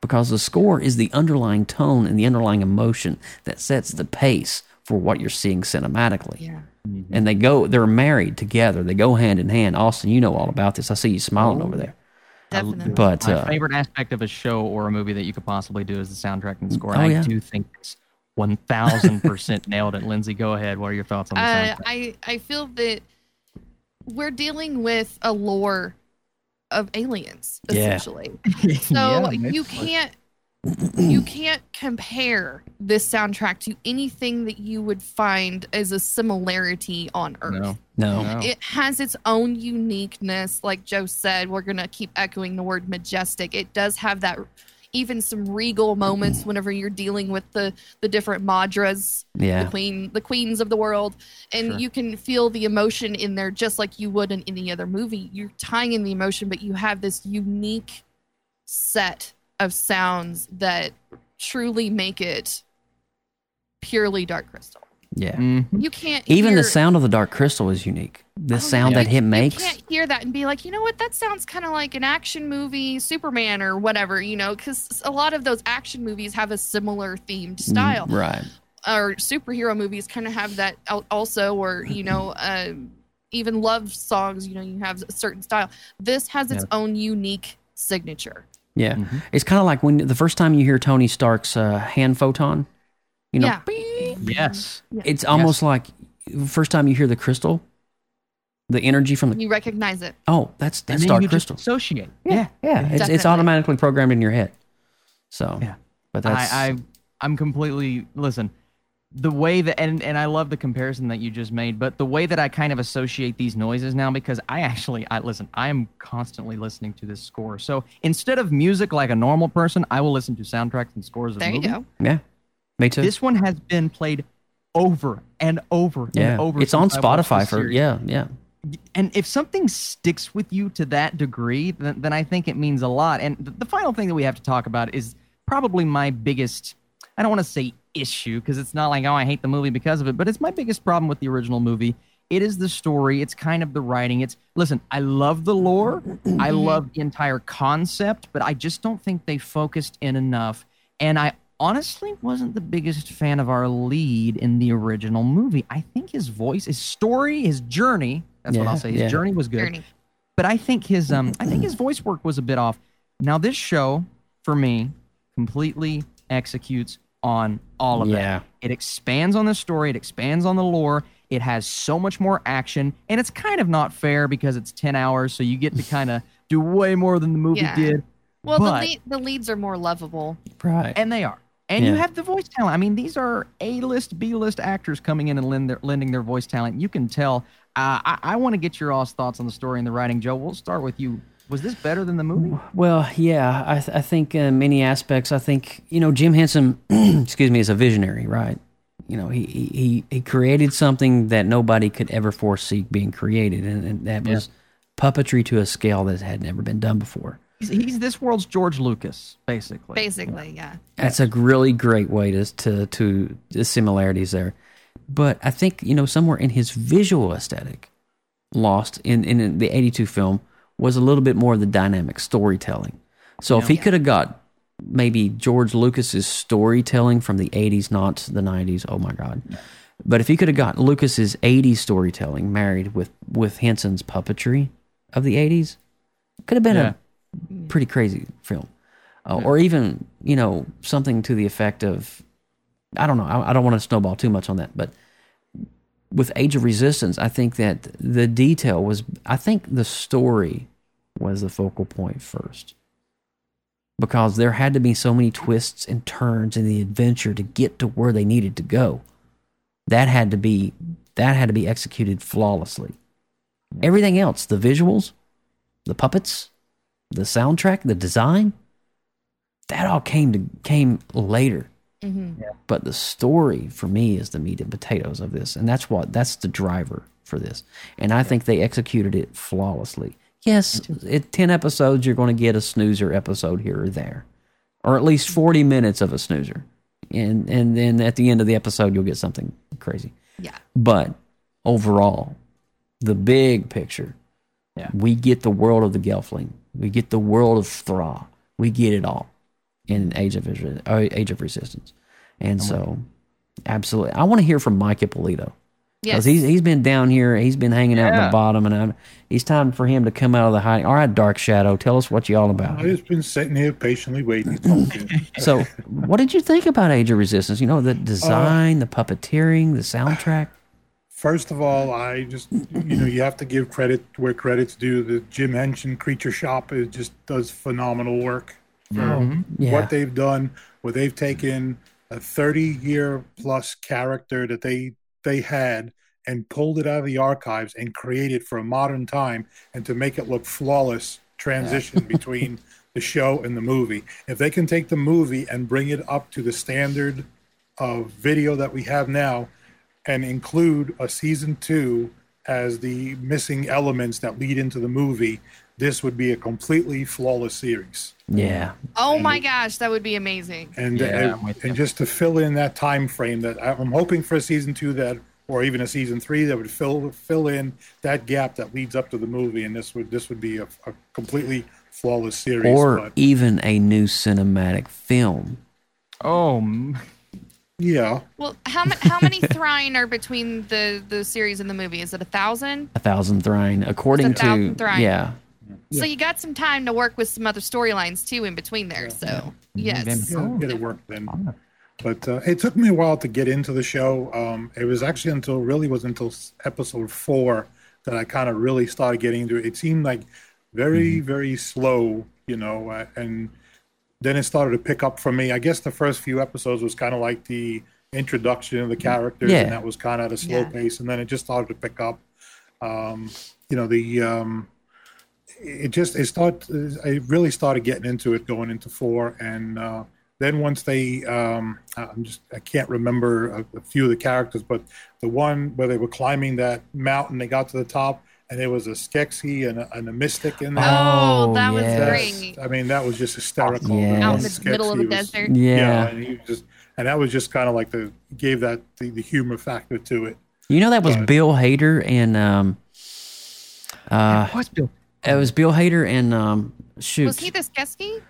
Speaker 7: because the score is the underlying tone and the underlying emotion that sets the pace for what you're seeing cinematically.
Speaker 8: Yeah.
Speaker 7: And they go, they're married together. They go hand in hand. Austin, you know all about this. I see you smiling over there.
Speaker 8: Definitely.
Speaker 7: But
Speaker 6: My
Speaker 7: uh,
Speaker 6: favorite aspect of a show or a movie that you could possibly do is the soundtrack and score.
Speaker 7: Oh,
Speaker 6: And I
Speaker 7: yeah.
Speaker 6: do think it's one thousand percent nailed it. Lindsay, go ahead. What are your thoughts on the
Speaker 8: Uh. I I feel that we're dealing with a lore of aliens
Speaker 7: Yeah.
Speaker 8: essentially. So
Speaker 6: Yeah,
Speaker 8: you can't you can't compare this soundtrack to anything that you would find as a similarity on Earth.
Speaker 6: no,
Speaker 7: no,
Speaker 6: no.
Speaker 8: It has its own uniqueness. Like Joe said, we're going to keep echoing the word majestic. It does have that, even some regal moments whenever you're dealing with the, the different Maudras,
Speaker 7: yeah,
Speaker 8: the queen, the queens of the world. And
Speaker 6: Sure.
Speaker 8: you can feel the emotion in there just like you would in any other movie. You're tying in the emotion, but you have this unique set of sounds that truly make it purely Dark Crystal.
Speaker 7: Yeah.
Speaker 6: Mhm.
Speaker 8: You can't
Speaker 7: Even the sound of the Dark Crystal is unique. The
Speaker 8: Oh,
Speaker 7: sound
Speaker 8: yeah.
Speaker 7: that him
Speaker 8: You
Speaker 7: makes.
Speaker 8: You can't hear that and be like, you know what? That sounds kind of like an action movie, Superman or whatever. You know, because a lot of those action movies have a similar themed style,
Speaker 7: Mm, Right.
Speaker 8: or superhero movies kind of have that also, or you know, um, even love songs. You know, you have a certain style. This has its own unique signature.
Speaker 7: Yeah.
Speaker 6: Mm-hmm.
Speaker 7: It's kind of like when the first time you hear Tony Stark's uh, hand photon, you know,
Speaker 8: yeah,
Speaker 6: Yes.
Speaker 7: it's almost like first time you hear the crystal, the energy from the
Speaker 8: you recognize it.
Speaker 7: oh, that's that's Dark
Speaker 6: you just
Speaker 7: Crystal.
Speaker 6: associate.
Speaker 7: yeah, yeah, it's it's automatically programmed in your head. So
Speaker 6: Yeah.
Speaker 7: but that's
Speaker 6: I, I I'm completely listen. The way that and and I love the comparison that you just made, but the way that I kind of associate these noises now because I actually I listen, I am constantly listening to this score. So instead of music like a normal person, I will listen to soundtracks and scores of
Speaker 8: There you
Speaker 6: movies.
Speaker 8: go.
Speaker 7: yeah, me too.
Speaker 6: This one has been played over and over
Speaker 7: yeah,
Speaker 6: and over.
Speaker 7: it's on
Speaker 6: since I watched
Speaker 7: Spotify for yeah, yeah,
Speaker 6: and if something sticks with you to that degree, then, then I think it means a lot. And th- the final thing that we have to talk about is probably my biggest, I don't want to say issue because it's not like, oh, I hate the movie because of it, but it's my biggest problem with the original movie. It is the story. It's kind of the writing. It's, listen, I love the lore. I love the entire concept, but I just don't think they focused in enough. And I honestly wasn't the biggest fan of our lead in the original movie. I think his voice, his story, his journey, that's what I'll say. His
Speaker 7: yeah.
Speaker 6: journey was good.
Speaker 8: Journey.
Speaker 6: But I think his um I think his voice work was a bit off. Now this show, for me, completely executes on all of
Speaker 7: Yeah.
Speaker 6: that. It expands on the story, it expands on the lore. It has so much more action, and it's kind of not fair because it's 10 hours, so you get to kind of do way more than the movie
Speaker 8: Yeah.
Speaker 6: did.
Speaker 8: Well,
Speaker 6: But-
Speaker 8: the lead, the leads are more lovable.
Speaker 7: right.
Speaker 6: And they are. And you have the voice talent. I mean, these are A-list, B-list actors coming in and lend their, lending their voice talent. You can tell. Uh, I, I want to get your all's thoughts on the story and the writing. Joe, we'll start with you. Was this better than the movie?
Speaker 7: Well, yeah, I, th- I think in many aspects, I think you know Jim Henson, excuse me, is a visionary, right? You know, he he he created something that nobody could ever foresee being created, and, and that was puppetry to a scale that had never been done before.
Speaker 6: He's, he's this world's George Lucas, basically.
Speaker 8: Basically, yeah.
Speaker 7: That's a really great way to to to the similarities there. But I think you know somewhere in his visual aesthetic, lost in in the '82 film was a little bit more of the dynamic storytelling. So if he could have got maybe George Lucas's storytelling from the '80s, not the '90s, oh my god. But if he could have got Lucas's '80s storytelling married with with Henson's puppetry of the '80s, could have been
Speaker 6: Yeah.
Speaker 7: a pretty crazy film. Uh, Or even, you know, something to the effect of, I don't know, I, I don't want to snowball too much on that, but with Age of Resistance, I think that the detail was, I think the story was the focal point first. Because there had to be so many twists and turns in the adventure to get to where they needed to go. That had to be that had to be executed flawlessly. Everything else, the visuals, the puppets, the soundtrack, the design, that all came to came later.
Speaker 8: Mm-hmm.
Speaker 7: But the story for me is the meat and potatoes of this, and that's what that's the driver for this. And I think they executed it flawlessly. Yes, at ten episodes, you're going to get a snoozer episode here or there, or at least forty minutes of a snoozer, and and then at the end of the episode, you'll get something crazy.
Speaker 8: Yeah.
Speaker 7: But overall, the big picture.
Speaker 6: Yeah.
Speaker 7: We get the world of the Gelfling. We get the world of Thra. We get it all in Age of Resi- uh, Age of Resistance. And so, absolutely, I want to hear from Mike Ippolito because
Speaker 8: Yes.
Speaker 7: he's he's been down here. He's been hanging out in the bottom, and I'm, it's time for him to come out of the hiding. All right, Dark Shadow, tell us what you all about.
Speaker 10: I've just been sitting here patiently waiting to talk to.
Speaker 7: So, what did you think about Age of Resistance? You know, the design,
Speaker 10: Uh,
Speaker 7: the puppeteering, the soundtrack.
Speaker 10: First of all, I just you know you have to give credit where credit's due. The Jim Henson Creature Shop is just does phenomenal work. For
Speaker 7: Mhm. Yeah.
Speaker 10: What they've done, where they've taken a 30 year plus character that they they had and pulled it out of the archives and created for a modern time and to make it look flawless transition between the show and the movie. If they can take the movie and bring it up to the standard of video that we have now and include a season two as the missing elements that lead into the movie, this would be a completely flawless series.
Speaker 7: Yeah.
Speaker 8: Oh my gosh, that would be amazing.
Speaker 10: And
Speaker 6: Yeah,
Speaker 10: and, and just to fill in that time frame that I- I'm hoping for a season two that or even a season three that would fill fill in that gap that leads up to the movie and this would this would be a, a completely flawless series.
Speaker 7: Or
Speaker 10: but
Speaker 7: even a new cinematic film.
Speaker 6: Oh, m-
Speaker 10: yeah.
Speaker 8: Well, how ma- how many trine are between the the series and the movie? Is it a thousand?
Speaker 7: A thousand trine, according
Speaker 8: It's a thousand
Speaker 7: to
Speaker 8: trine.
Speaker 7: yeah,
Speaker 8: So you got some time to work with some other storylines too in between there. So yes,
Speaker 10: Yeah, get it worked then. But uh, it took me a while to get into the show. Um, it was actually until really was until episode four that I kind of really started getting into it. It seemed like very very slow, you know, uh, and then it started to pick up for me. I guess the first few episodes was kind of like the introduction of the characters,
Speaker 7: Yeah.
Speaker 10: and that was kind of at a slow
Speaker 8: Yeah.
Speaker 10: pace, and then it just started to pick up. Um, you know, the um, it just it start I really started getting into it going into four, and uh, then once they um, I'm just I can't remember a, a few of the characters, but the one where they were climbing that mountain, they got to the top, and there was a Skeksis and a, and a Mystic in there.
Speaker 8: Oh, that was great.
Speaker 10: I mean, that was just hysterical.
Speaker 7: Yes.
Speaker 8: Out in the
Speaker 10: Skeksis
Speaker 8: middle of the
Speaker 10: was-
Speaker 8: desert.
Speaker 10: Yeah,
Speaker 7: yeah.
Speaker 10: and he just and that was just kind of like the gave that the, the humor factor to it.
Speaker 7: You know that was
Speaker 10: Right.
Speaker 7: Bill Hader and um, uh,
Speaker 6: what's Bill?
Speaker 7: it was Bill Hader and um, shoot,
Speaker 8: was he the Skeski?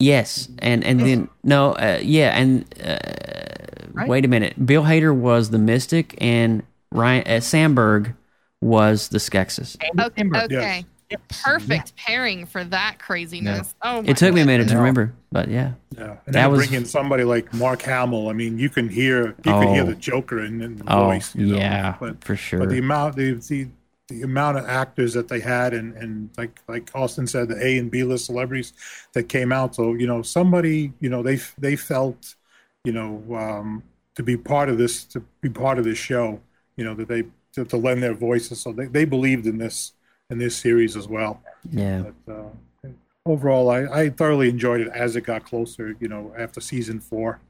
Speaker 7: yes, and and then no, uh, yeah, and uh,
Speaker 6: Right?
Speaker 7: wait a minute, Bill Hader was the Mystic and Ryan uh, Samberg was the Skeksis.
Speaker 8: Okay,
Speaker 6: Timber.
Speaker 8: okay. perfect pairing for that craziness. Oh, my
Speaker 7: It took me a minute to remember, but yeah,
Speaker 10: Yeah, and
Speaker 7: That was-
Speaker 10: bring in somebody like Mark Hamill. I mean, you can hear you can hear
Speaker 7: Oh.
Speaker 10: the Joker in, in the
Speaker 7: oh
Speaker 10: voice. you know,
Speaker 7: yeah,
Speaker 10: but
Speaker 7: for sure.
Speaker 10: but the amount the, the the amount of actors that they had and and like like Austin said, the A and B list celebrities that came out. So you know, somebody you know they they felt you know um, to be part of this to be part of this show. You know that they to, to lend their voices. So they, they believed in this in this series as well.
Speaker 7: yeah,
Speaker 10: But uh, overall, I, I thoroughly enjoyed it as it got closer. You know, after season four.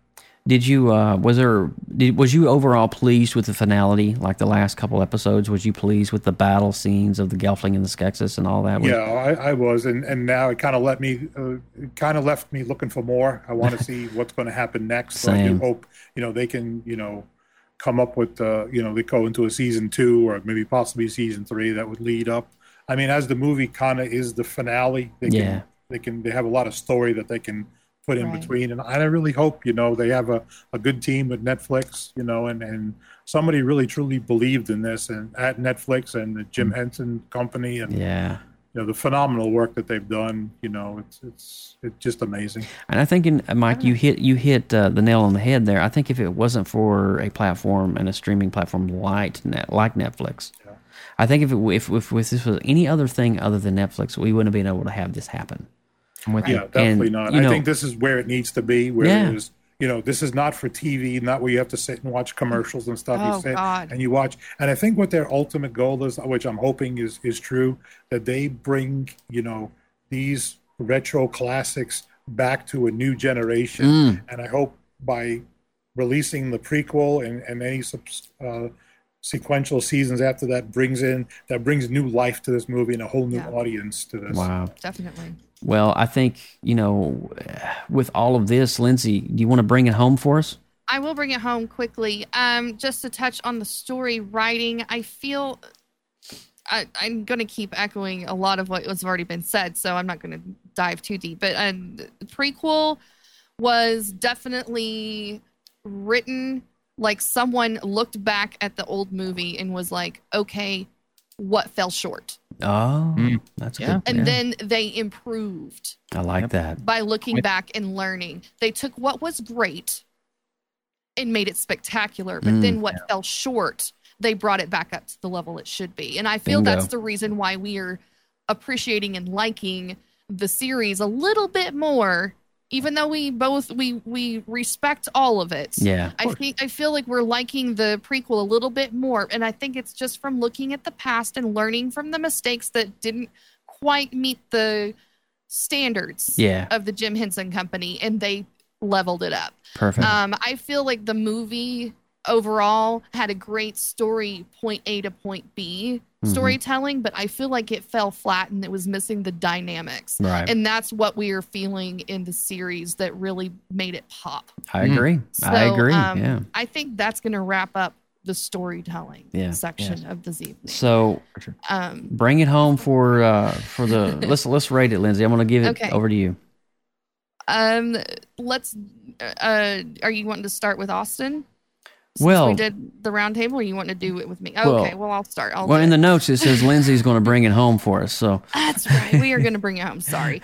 Speaker 7: Did you uh was there did was you overall pleased with the finality like the last couple episodes was you pleased with the battle scenes of the Gelfling and the Skeksis and all that Was-
Speaker 10: Yeah, I, I was, and, and now it kind of let me, uh, kind of left me looking for more. I want to see what's going to happen next. So I do hope, you know, they can, you know, come up with, uh, you know, they go into a season two or maybe possibly season three that would lead up. I mean, as the movie kind of is the finale, they can,
Speaker 7: Yeah.
Speaker 10: they can, they have a lot of story that they can put in
Speaker 8: Right.
Speaker 10: between, and I really hope, you know, they have a, a good team with Netflix, you know, and and somebody really truly believed in this and at Netflix and the Jim Henson Company and
Speaker 7: Mm. yeah
Speaker 10: you know the phenomenal work that they've done you know it's it's it's just amazing
Speaker 7: And I think, in, uh, Mike, you hit you hit uh, the nail on the head there. I think if it wasn't for a platform and a streaming platform like net, like Netflix, I think if it if, if if this was any other thing other than Netflix, we wouldn't have been able to have this happen.
Speaker 6: I'm with
Speaker 10: yeah
Speaker 6: you.
Speaker 10: definitely
Speaker 7: And,
Speaker 10: not
Speaker 7: you
Speaker 10: i
Speaker 7: know-
Speaker 10: think this is where it needs to be where
Speaker 7: Yeah.
Speaker 10: it is you know this is not for tv not where you have to sit and watch commercials and stuff
Speaker 8: Oh,
Speaker 10: you sit
Speaker 8: God.
Speaker 10: and you watch and i think what their ultimate goal is which i'm hoping is is true that they bring you know these retro classics back to a new generation
Speaker 7: Mm.
Speaker 10: and i hope by releasing the prequel and and any uh, sequential seasons after that brings in that brings new life to this movie and a whole new
Speaker 8: Yeah.
Speaker 10: audience to this
Speaker 7: Wow.
Speaker 8: Definitely.
Speaker 7: Well, I think you know, with all of this, Lindsay, do you want to bring it home for us?
Speaker 8: I will bring it home quickly. Um, just to touch on the story writing, I feel I, I'm going to keep echoing a lot of what was already been said, so I'm not going to dive too deep. But the prequel was definitely written like someone looked back at the old movie and was like, okay, what fell short?
Speaker 7: Oh,
Speaker 6: Mm.
Speaker 7: that's
Speaker 6: Yeah.
Speaker 7: good.
Speaker 8: And
Speaker 7: yeah.
Speaker 8: then they improved
Speaker 7: I like that.
Speaker 8: by looking back and learning. They took what was great and made it spectacular, but
Speaker 7: Mm.
Speaker 8: then what fell short, they brought it back up to the level it should be. And I feel
Speaker 7: Bingo.
Speaker 8: that's the reason why we are appreciating and liking the series a little bit more even though we both we we respect all of it.
Speaker 7: Yeah.
Speaker 8: I think I feel like we're liking the prequel a little bit more, and I think it's just from looking at the past and learning from the mistakes that didn't quite meet the standards
Speaker 7: Yeah.
Speaker 8: of the Jim Henson Company, and they leveled it up.
Speaker 7: Perfect.
Speaker 8: Um, I feel like the movie overall had a great story, point A to point B
Speaker 7: Mhm.
Speaker 8: storytelling, but I feel like it fell flat and it was missing the dynamics.
Speaker 7: Right.
Speaker 8: And that's what we are feeling in the series that really made it pop.
Speaker 7: I agree. I
Speaker 8: So,
Speaker 7: agree.
Speaker 8: um,
Speaker 7: yeah.
Speaker 8: I think that's going to wrap up the storytelling
Speaker 7: Yeah.
Speaker 8: section of this evening.
Speaker 7: So
Speaker 8: Um,
Speaker 7: bring it home for uh for the let's let's rate it, Lindsay. I'm gonna give it
Speaker 8: Okay.
Speaker 7: over to you.
Speaker 8: um, let's. Uh, are you wanting to start with Austin? Since
Speaker 7: Well-
Speaker 8: we did the round table, or you want to do it with me?
Speaker 7: Well-
Speaker 8: Okay, well, I'll start. I'll
Speaker 7: Well, in
Speaker 8: it.
Speaker 7: the notes it says Lindsay's going to bring it home for us. So
Speaker 8: That's right. We are going to bring it home. Sorry.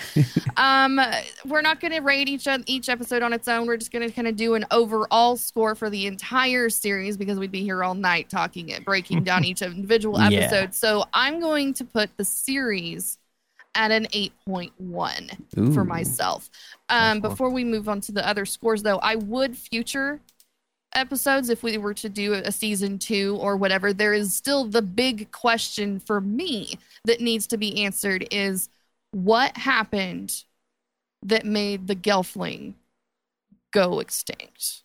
Speaker 8: Um, we're not going to rate each each episode on its own. We're just going to kind of do an overall score for the entire series because we'd be here all night talking it, breaking down each individual
Speaker 7: Yeah.
Speaker 8: episode. So I'm going to put the series at an 8.1 for myself. Um, before we move on to the other scores, though, I would future episodes if we were to do a season two or whatever there is still the big question for me that needs to be answered is what happened that made the gelfling go extinct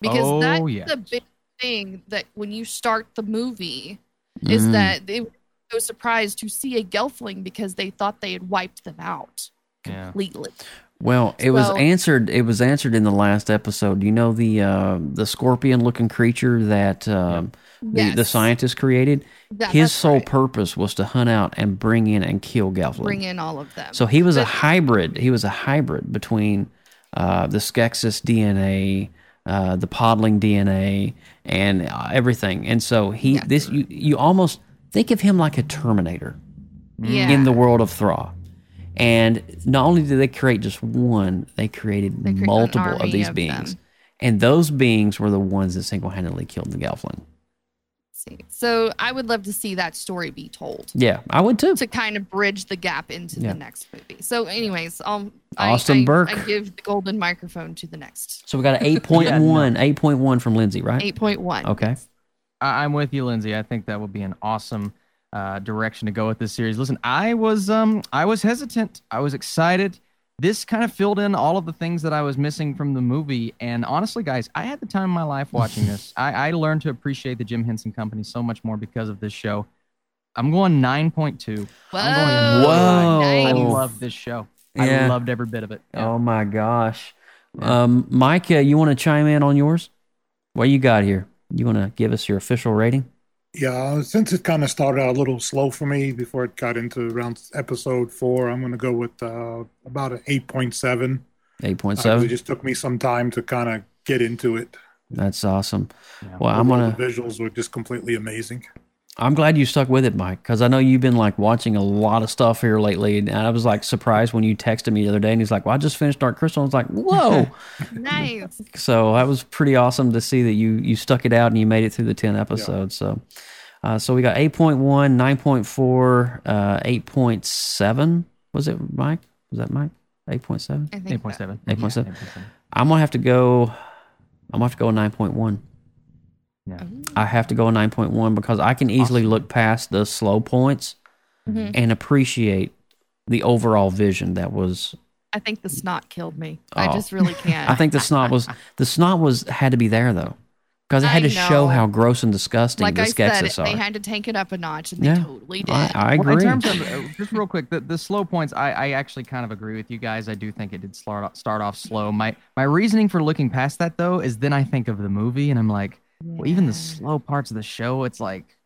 Speaker 8: because
Speaker 6: Oh,
Speaker 8: that's
Speaker 6: yes.
Speaker 8: the big thing that when you start the movie is
Speaker 7: Mm.
Speaker 8: that they were so surprised to see a gelfling because they thought they had wiped them out
Speaker 6: Yeah.
Speaker 8: Completely
Speaker 7: Well, it was
Speaker 8: So-
Speaker 7: answered. It was answered in the last episode. You know the uh, the scorpion looking creature that um, the the scientist created.
Speaker 8: That-
Speaker 7: His sole
Speaker 8: right.
Speaker 7: purpose was to hunt out and bring in and kill Gelfling.
Speaker 8: bring in all of them
Speaker 7: So he was a hybrid. He was a hybrid between uh, the Skeksis DNA, uh, the Podling DNA, and uh, everything. And so he
Speaker 8: Yeah.
Speaker 7: this you you almost think of him like a Terminator
Speaker 8: yeah.
Speaker 7: in the world of Thra. And not only did they create just one, they created
Speaker 8: They created
Speaker 7: multiple of these
Speaker 8: of
Speaker 7: beings.
Speaker 8: them.
Speaker 7: And those beings were the ones that single handedly killed the Gelfling.
Speaker 8: see. So I would love to see that story be told
Speaker 7: Yeah, I would too.
Speaker 8: to kind of bridge the gap into
Speaker 7: Yeah.
Speaker 8: the next movie. So, anyways, I'll I-
Speaker 7: Austin
Speaker 8: I,
Speaker 7: Burke.
Speaker 8: I give the golden microphone to the next
Speaker 7: So we got an 8.1, 8.1 from Lindsay, right?
Speaker 8: eight point one.
Speaker 7: Okay.
Speaker 6: I- I'm with you, Lindsay. I think that would be an awesome uh, direction to go with this series. Listen, I was um I was hesitant. I was excited. This kind of filled in all of the things that I was missing from the movie. And honestly, guys, I had the time of my life watching this. I, I learned to appreciate the Jim Henson Company so much more because of this show. I'm going 9.2. I'm going
Speaker 7: Whoa.
Speaker 6: I
Speaker 8: nice.
Speaker 6: love this show.
Speaker 7: Yeah.
Speaker 6: I loved every bit of it. Yeah.
Speaker 7: Oh my gosh. Um, Mike, uh, you want to chime in on yours? What you got here? You want to give us your official rating?
Speaker 10: Yeah, since it kind of started out a little slow for me before it got into around episode four, I'm going to go with uh, about an 8.7.
Speaker 7: 8.7?
Speaker 10: Uh, it just took me some time to kind of get into it.
Speaker 7: That's awesome. Well, I'm
Speaker 10: Overall,
Speaker 7: gonna.
Speaker 10: The visuals were just completely amazing.
Speaker 7: I'm glad you stuck with it, Mike, because I know you've been like watching a lot of stuff here lately, and I was like surprised when you texted me the other day, and he's like, "Well, I just finished Dark Crystal." I was like, "Whoa!"
Speaker 8: Nice.
Speaker 7: so that was pretty awesome to see that you you stuck it out and you made it through the ten episodes. So, uh, so we got 8.1, 9.4, uh, 8.7. Was it Mike? Was that Mike? 8.7.
Speaker 8: I think
Speaker 6: 8.7.
Speaker 7: 8.7.
Speaker 6: Yeah, 8.7.
Speaker 7: I'm gonna have to go. I'm gonna have to go a 9.1.
Speaker 6: Yeah.
Speaker 7: I have to go a 9.1 because I can easily look past the slow points
Speaker 8: Mhm.
Speaker 7: and appreciate the overall vision that was.
Speaker 8: I think the snot killed me.
Speaker 7: Oh.
Speaker 8: I just really can't.
Speaker 7: I think the snot was the snot was had to be there though because it had
Speaker 8: I
Speaker 7: to show how gross and disgusting
Speaker 8: like
Speaker 7: the
Speaker 8: I said,
Speaker 7: Skeksis
Speaker 8: they had to take it up a notch, and
Speaker 7: Yeah.
Speaker 8: they totally did.
Speaker 7: I, I
Speaker 6: Well,
Speaker 7: agree.
Speaker 6: in terms of uh, just real quick, the, the slow points, I, I actually kind of agree with you guys. I do think it did start off, start off slow. My my reasoning for looking past that though is then I think of the movie and I'm like, well, even the slow parts of the show, it's like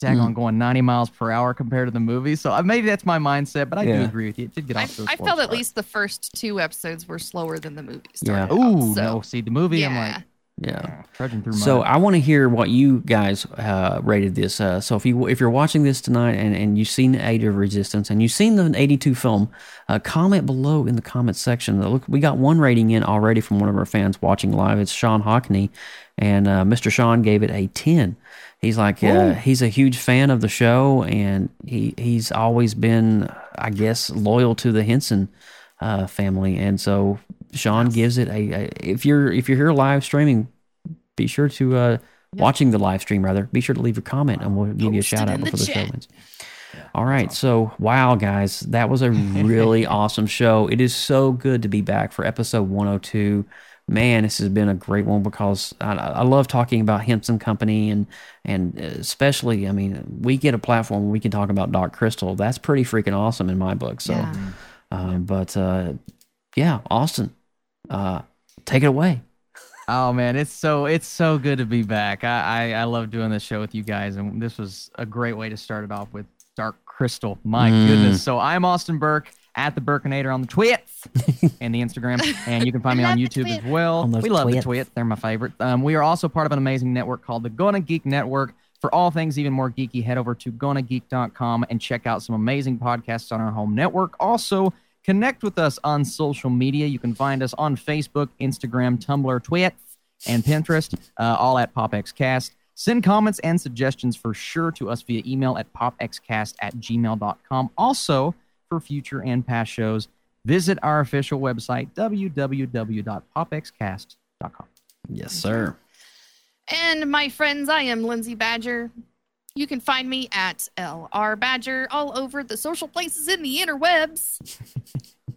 Speaker 6: dag on
Speaker 7: Mm.
Speaker 6: going 90 miles per hour compared to the movie. So uh, maybe that's my mindset, but I do agree with you. It did get
Speaker 8: I,
Speaker 6: off to a
Speaker 8: I
Speaker 6: slow
Speaker 8: felt at least the first two episodes were slower than the movie
Speaker 7: Yeah.
Speaker 8: started. out,
Speaker 6: Ooh,
Speaker 8: so,
Speaker 6: no. See, the movie, I'm
Speaker 8: yeah.
Speaker 6: like,
Speaker 7: Yeah.
Speaker 6: trudging through
Speaker 7: So
Speaker 6: mud.
Speaker 7: I want to hear what you guys uh, rated this. Uh, so if you if you're watching this tonight and, and you've seen the Age of Resistance and you've seen the '82 film, uh, comment below in the comment section. Look, we got one rating in already from one of our fans watching live. It's Sean Hockney, and uh, Mr. Sean gave it a 10. He's like uh, he's a huge fan of the show, and he he's always been, I guess, loyal to the Henson uh, family, and so Sean gives it a, a. If you're if you're here live streaming, be sure to uh, watching the live stream rather. Be sure to leave your comment, and we'll give you a shout out
Speaker 8: in the
Speaker 7: before the show ends. All right, so wow, guys, that was a really awesome show. It is so good to be back for episode 102. Man, this has been a great one because I, I love talking about Henson Company and and especially, I mean, we get a platform where we can talk about Dark Crystal. That's pretty freaking awesome in my book. So,
Speaker 8: Yeah.
Speaker 7: um, but uh, yeah, Austin, uh, take it away.
Speaker 6: Oh man, it's so it's so good to be back. I, I I love doing this show with you guys, and this was a great way to start it off with Dark Crystal. My
Speaker 7: Mm.
Speaker 6: goodness. So I'm Austin Burke at the Burkinator on the twits and the Instagram, and you can find me on YouTube as well. We love the
Speaker 7: twits.
Speaker 6: twits; they're my favorite. Um, we are also part of an amazing network called the Gonna Geek Network. For all things even more geeky, head over to gonnageek.com and check out some amazing podcasts on our home network. Also, connect with us on social media. You can find us on Facebook, Instagram, Tumblr, Twits, and Pinterest, uh, all at PopXCast. Send comments and suggestions for sure to us via email at popxcast at gmail.com. Also, for future and past shows, visit our official website, www.popxcast.com.
Speaker 7: Yes, sir.
Speaker 8: And my friends, I am Lindsay Badger. You can find me at LR Badger all over the social places in the interwebs.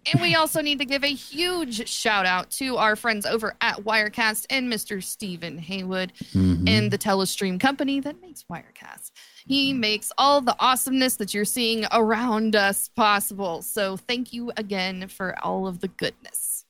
Speaker 8: and we also need to give a huge shout out to our friends over at Wirecast and Mr. Stephen Haywood
Speaker 7: Mhm.
Speaker 8: and the Telestream company that makes Wirecast. He makes all the awesomeness that you're seeing around us possible. So thank you again for all of the goodness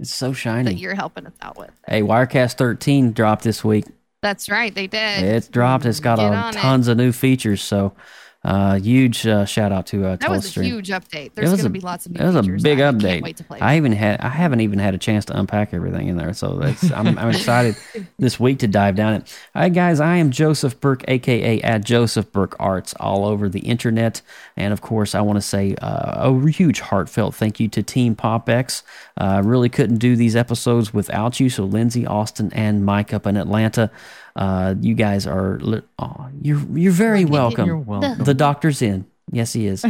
Speaker 7: It's so shiny that
Speaker 8: you're helping us out with.
Speaker 7: Hey, Wirecast 13 dropped this week.
Speaker 8: That's right, they did.
Speaker 7: It's dropped. It's got
Speaker 8: Get
Speaker 7: a,
Speaker 8: on it.
Speaker 7: tons of new features. So, uh, huge uh, shout out to uh,
Speaker 8: That was a huge update. There's going to be lots of new
Speaker 7: It was a big
Speaker 8: I
Speaker 7: update.
Speaker 8: wait to play.
Speaker 7: I even had I haven't even had a chance to unpack everything in there, so that's I'm, I'm excited this week to dive down it. All right, guys, I am Joseph Burke, aka at Joseph Burke Arts, all over the internet, and of course, I want to say uh, a huge heartfelt thank you to Team PopX. Uh, really couldn't do these episodes without you. So Lindsay, Austin, and Mike up in Atlanta. Uh, you guys are li- aw, you're you're very welcome.
Speaker 6: You're welcome.
Speaker 7: The doctor's in. Yes, he is.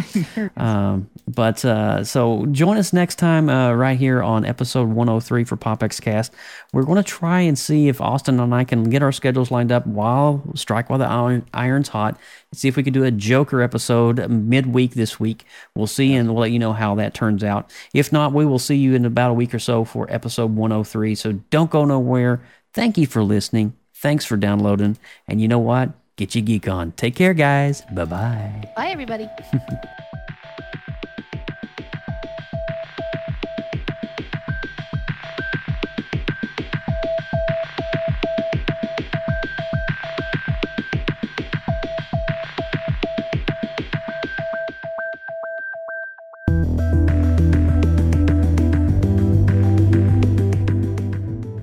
Speaker 7: um, but uh, so join us next time uh, right here on episode 103 for PopX Cast. We're going to try and see if Austin and I can get our schedules lined up while strike while the iron, iron's hot. See if we can do a Joker episode midweek this week. We'll see and we'll let you know how that turns out. If not, we will see you in about a week or so for episode 103. So don't go nowhere. Thank you for listening. Thanks for downloading. And you know what? Get your geek on. Take care, guys. Bye bye.
Speaker 8: Bye, everybody.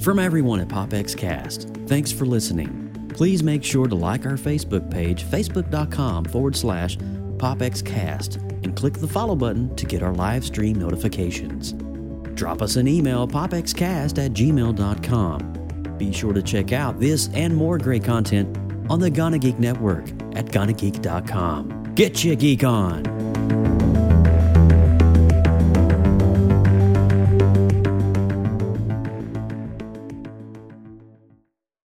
Speaker 7: From everyone at PopX Cast, thanks for listening. Please make sure to like our Facebook page, facebook.com forward slash PopXCast, and click the follow button to get our live stream notifications. Drop us an email, popxcast at gmail.com. Be sure to check out this and more great content on the Gonna Geek Network at GonnaGeek.com. Get your geek on!